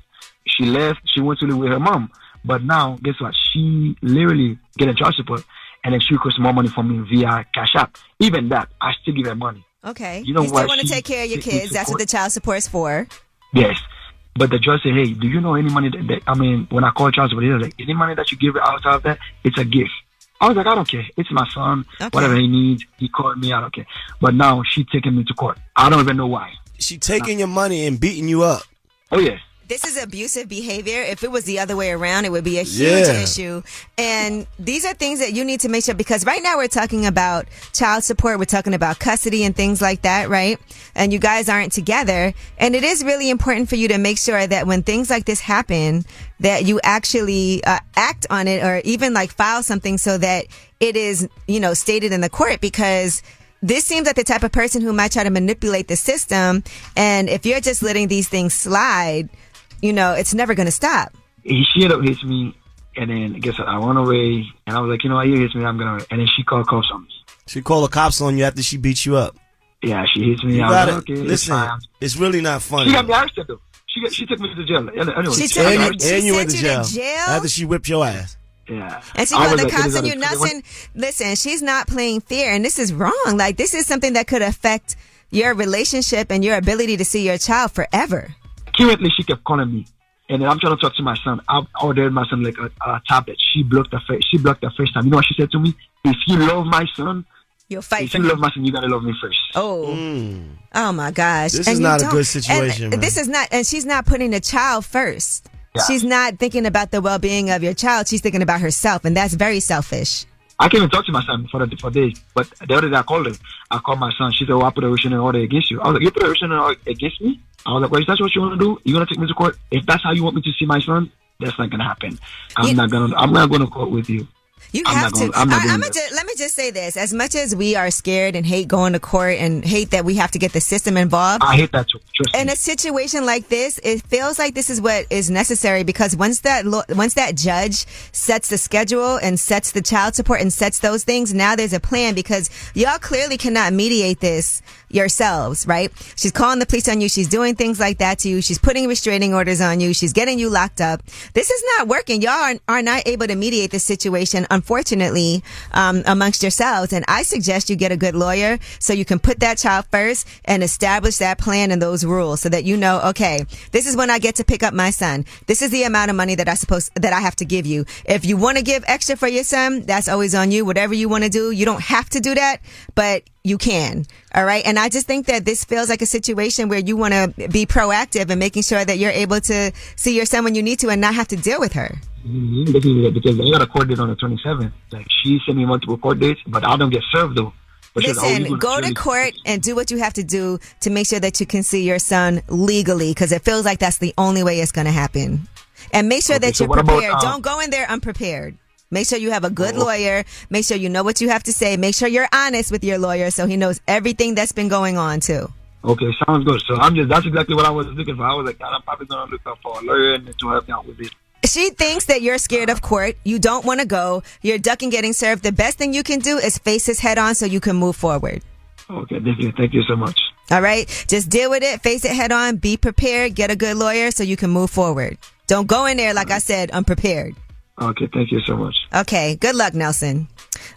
She left. She went to live with her mom. But now, guess what? She literally getting child support, and then she requests more money from me via Cash App. Even that, I still give her money. Okay. You know still what? want to She- take care of your kids. That's what the child support- is for. Yes. But the judge said, hey, do you know any money that, that I mean, when I call child support, he was like, any money that you give outside of that, it's a gift. I was like, I don't care. It's my son. Whatever he needs, he called me. I don't care. But now she taking me to court. I don't even know why. She taking your money and beating you up. Oh, yes. This is abusive behavior. If it was the other way around, it would be a huge Yeah. issue. And these are things that you need to make sure because right now we're talking about child support, we're talking about custody and things like that, right? And you guys aren't together. And it is really important for you to make sure that when things like this happen, that you actually uh, act on it or even like file something so that it is, you know, stated in the court because this seems like the type of person who might try to manipulate the system. And if you're just letting these things slide, you know, it's never going to stop. He, she ended up hits me, and then guess what? I run away, and I was like, you know what? You hits me, I'm gonna. And then she called cops on me. She called the cops on you after she beat you up. Yeah, she hits me. You I was gotta like, okay, it's listen. fine. It's really not funny. She got me arrested though. She got, she took me to the jail. Anyway, She took I you- and, arrested. and you went to sent you jail, to jail? after she whipped your ass. Yeah. And she I called the like, cops on you. Nothing. Listen, she's not playing fair, and this is wrong. Like this is something that could affect your relationship and your ability to see your child forever. Currently, she kept calling me, and then I'm trying to talk to my son. I ordered my son like a, a tablet. She blocked the first. She blocked the first time. You know what she said to me? If you love my son, You'll fight if for you him. love my son, you gotta love me first. Oh. Mm. Oh my gosh. This And is you not a don't- good situation, and man. This is not, and she's not putting the child first. Yeah. She's not thinking about the well being of your child. She's thinking about herself, and that's very selfish. I can't even talk to my son for the, for days. But the other day I called her. I called my son. She said, "Oh, I put a restraining order against you." I was like, "You put a restraining order against me?" I was like, "Well, if that's what you want to do, you want to take me to court? If that's how you want me to see my son, that's not gonna happen. I'm not gonna. I'm not going to court with you." You I'm have gonna- to. I'm not I, am just, let me just say this: as much as we are scared and hate going to court and hate that we have to get the system involved, I hate that too. In a situation like this, it feels like this is what is necessary because once that lo- once that judge sets the schedule and sets the child support and sets those things, now there's a plan because y'all clearly cannot mediate this yourselves, right? She's calling the police on you. She's doing things like that to you. She's putting restraining orders on you. She's getting you locked up. This is not working. Y'all are, are not able to mediate this situation, unfortunately, um, amongst yourselves. And I suggest you get a good lawyer so you can put that child first and establish that plan and those rules so that you know, okay, this is when I get to pick up my son. This is the amount of money that I suppose that I have to give you. If you want to give extra for your son, that's always on you. Whatever you want to do, you don't have to do that, but you can. All right. And I just think that this feels like a situation where you want to be proactive and making sure that you're able to see your son when you need to and not have to deal with her. Mhm, This is because I got a court date on the 27th. Like she sent me multiple court dates, but I don't get served though. But she's like, you Listen, go to court and do what you have to do to make sure that you can see your son legally because it feels like that's the only way it's going to happen. And make sure Okay, that so you're what about, prepared. um, Don't go in there unprepared. Make sure you have a good Oh. lawyer. Make sure you know what you have to say. Make sure you're honest with your lawyer so he knows everything that's been going on too. Okay, sounds good. So I'm just that's exactly what I was looking for. I was like, God, I'm probably gonna look up for a lawyer and to help me out with this. She thinks that you're scared of court. You don't want to go. You're ducking getting served. The best thing you can do is face this head on so you can move forward. Okay, thank you, thank you so much. All right. Just deal with it. Face it head on. Be prepared. Get a good lawyer so you can move forward. Don't go in there, like I said, unprepared. Okay, thank you so much. Okay. Good luck, Nelson.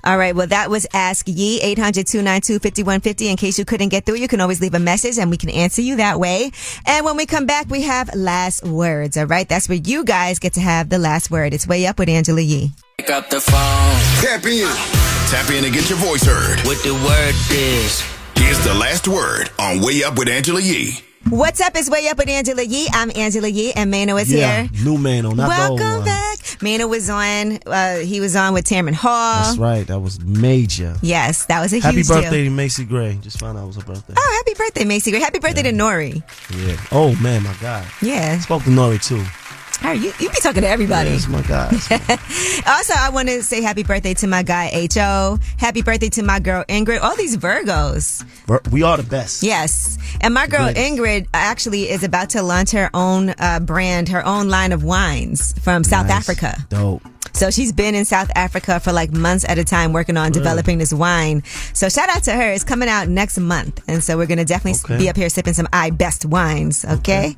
All right. Well, that was Ask Yee, 800-292-5150. In case you couldn't get through, you can always leave a message and we can answer you that way. And when we come back, we have last words. All right. That's where you guys get to have the last word. It's way up with Angela Yee. Pick up the phone. Tap in. Tap in and get your voice heard. What the word is. Here's the last word on Way Up with Angela Yee. What's up? It's Way Up with Angela Yee. I'm Angela Yee and Maino is yeah, here. new Maino, not Welcome back. Maino was on, uh, he was on with Tamron Hall. That's right. That was major. Yes, that was a huge. Happy birthday deal. to Macy Gray. Just found out it was her birthday. Oh, happy birthday, Macy Gray. Happy birthday to Nori. Yeah. Oh man, my God. Yeah. Spoke to Nori too. All right, you, you be talking to everybody. Yes, my God. also, I want to say happy birthday to my guy Ho. Happy birthday to my girl Ingrid. All these Virgos. We are the best. Yes. And my girl. Ingrid actually is about to launch her own uh, brand, her own line of wines from South Nice. Africa. Dope. So she's been in South Africa for like months at a time working on developing this wine. So shout out to her. It's coming out next month. And so we're going to definitely Okay. be up here sipping some I Best wines. Okay?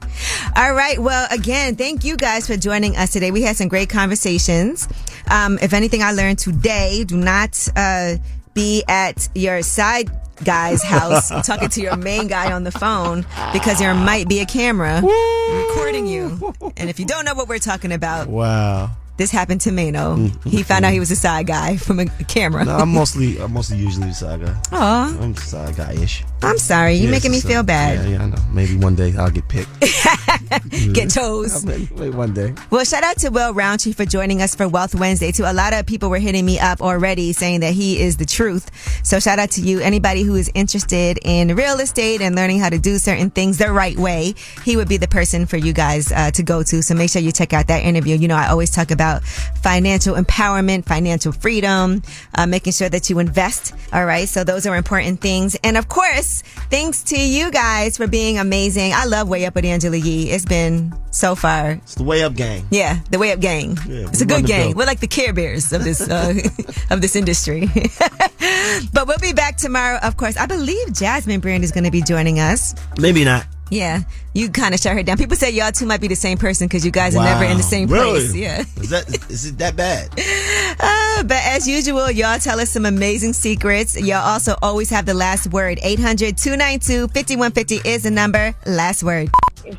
All right. Well, again, thank you guys for joining us today. We had some great conversations. Um, if anything I learned today, do not, uh, be at your side guy's house talking to your main guy on the phone because there might be a camera recording you. And if you don't know what we're talking about, Wow. This happened to Maino. Mm-hmm. He found out he was a side guy from a camera. No, I'm mostly, I'm mostly usually a side guy. Aw. I'm side guy ish. I'm sorry. You're making me feel bad. Yeah, yeah, I know. Maybe one day I'll get picked. Get toes. Maybe, maybe one day. Well, shout out to Will Roundtree for joining us for Wealth Wednesday too. A lot of people were hitting me up already saying that he is the truth. So shout out to you. Anybody who is interested in real estate and learning how to do certain things the right way, he would be the person for you guys uh, to go to. So make sure you check out that interview. You know, I always talk about financial empowerment, financial freedom, uh, making sure that you invest. All right. So those are important things. And of course, thanks to you guys for being amazing. I love Way Up with Angela Yee. It's been so far. It's the way up gang. Yeah, the way up gang. Yeah, it's a good gang. We're like the Care Bears of this uh, of this industry. but we'll be back tomorrow. Of course, I believe Jasmine Brand is going to be joining us. Maybe not. Yeah, you kind of shut her down. People say y'all two might be the same person because you guys are never in the same Really? place. Yeah. Is that is it that bad? Uh, but as usual, y'all tell us some amazing secrets. Y'all also always have the last word. 800 292 5150 is the number. Last word.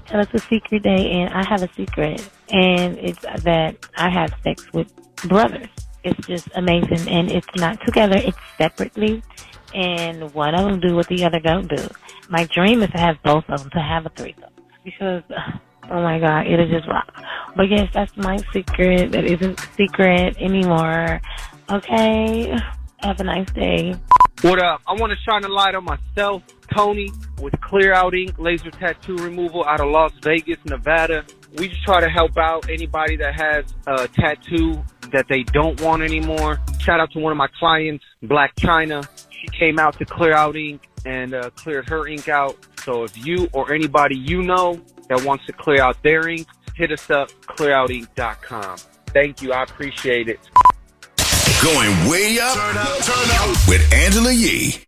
Tell us a secret day, and I have a secret, and it's that I have sex with brothers. It's just amazing, and it's not together; it's separately, and one of them do what the other don't do. My dream is to have both of them, to have a threesome, because oh my god, it'll just rock. But yes, that's my secret. That isn't secret anymore. Okay, have a nice day. What up? I want to shine a light on myself, Tony, with Clear Out Ink Laser Tattoo Removal out of Las Vegas, Nevada. We just try to help out anybody that has a tattoo that they don't want anymore. Shout out to one of my clients, Blac Chyna. She came out to Clear Out Ink and uh, cleared her ink out. So if you or anybody you know that wants to clear out their ink, hit us up, clearoutink.com. Thank you. I appreciate it. Going way up. Turn up, turn up with Angela Yee.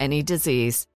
any disease.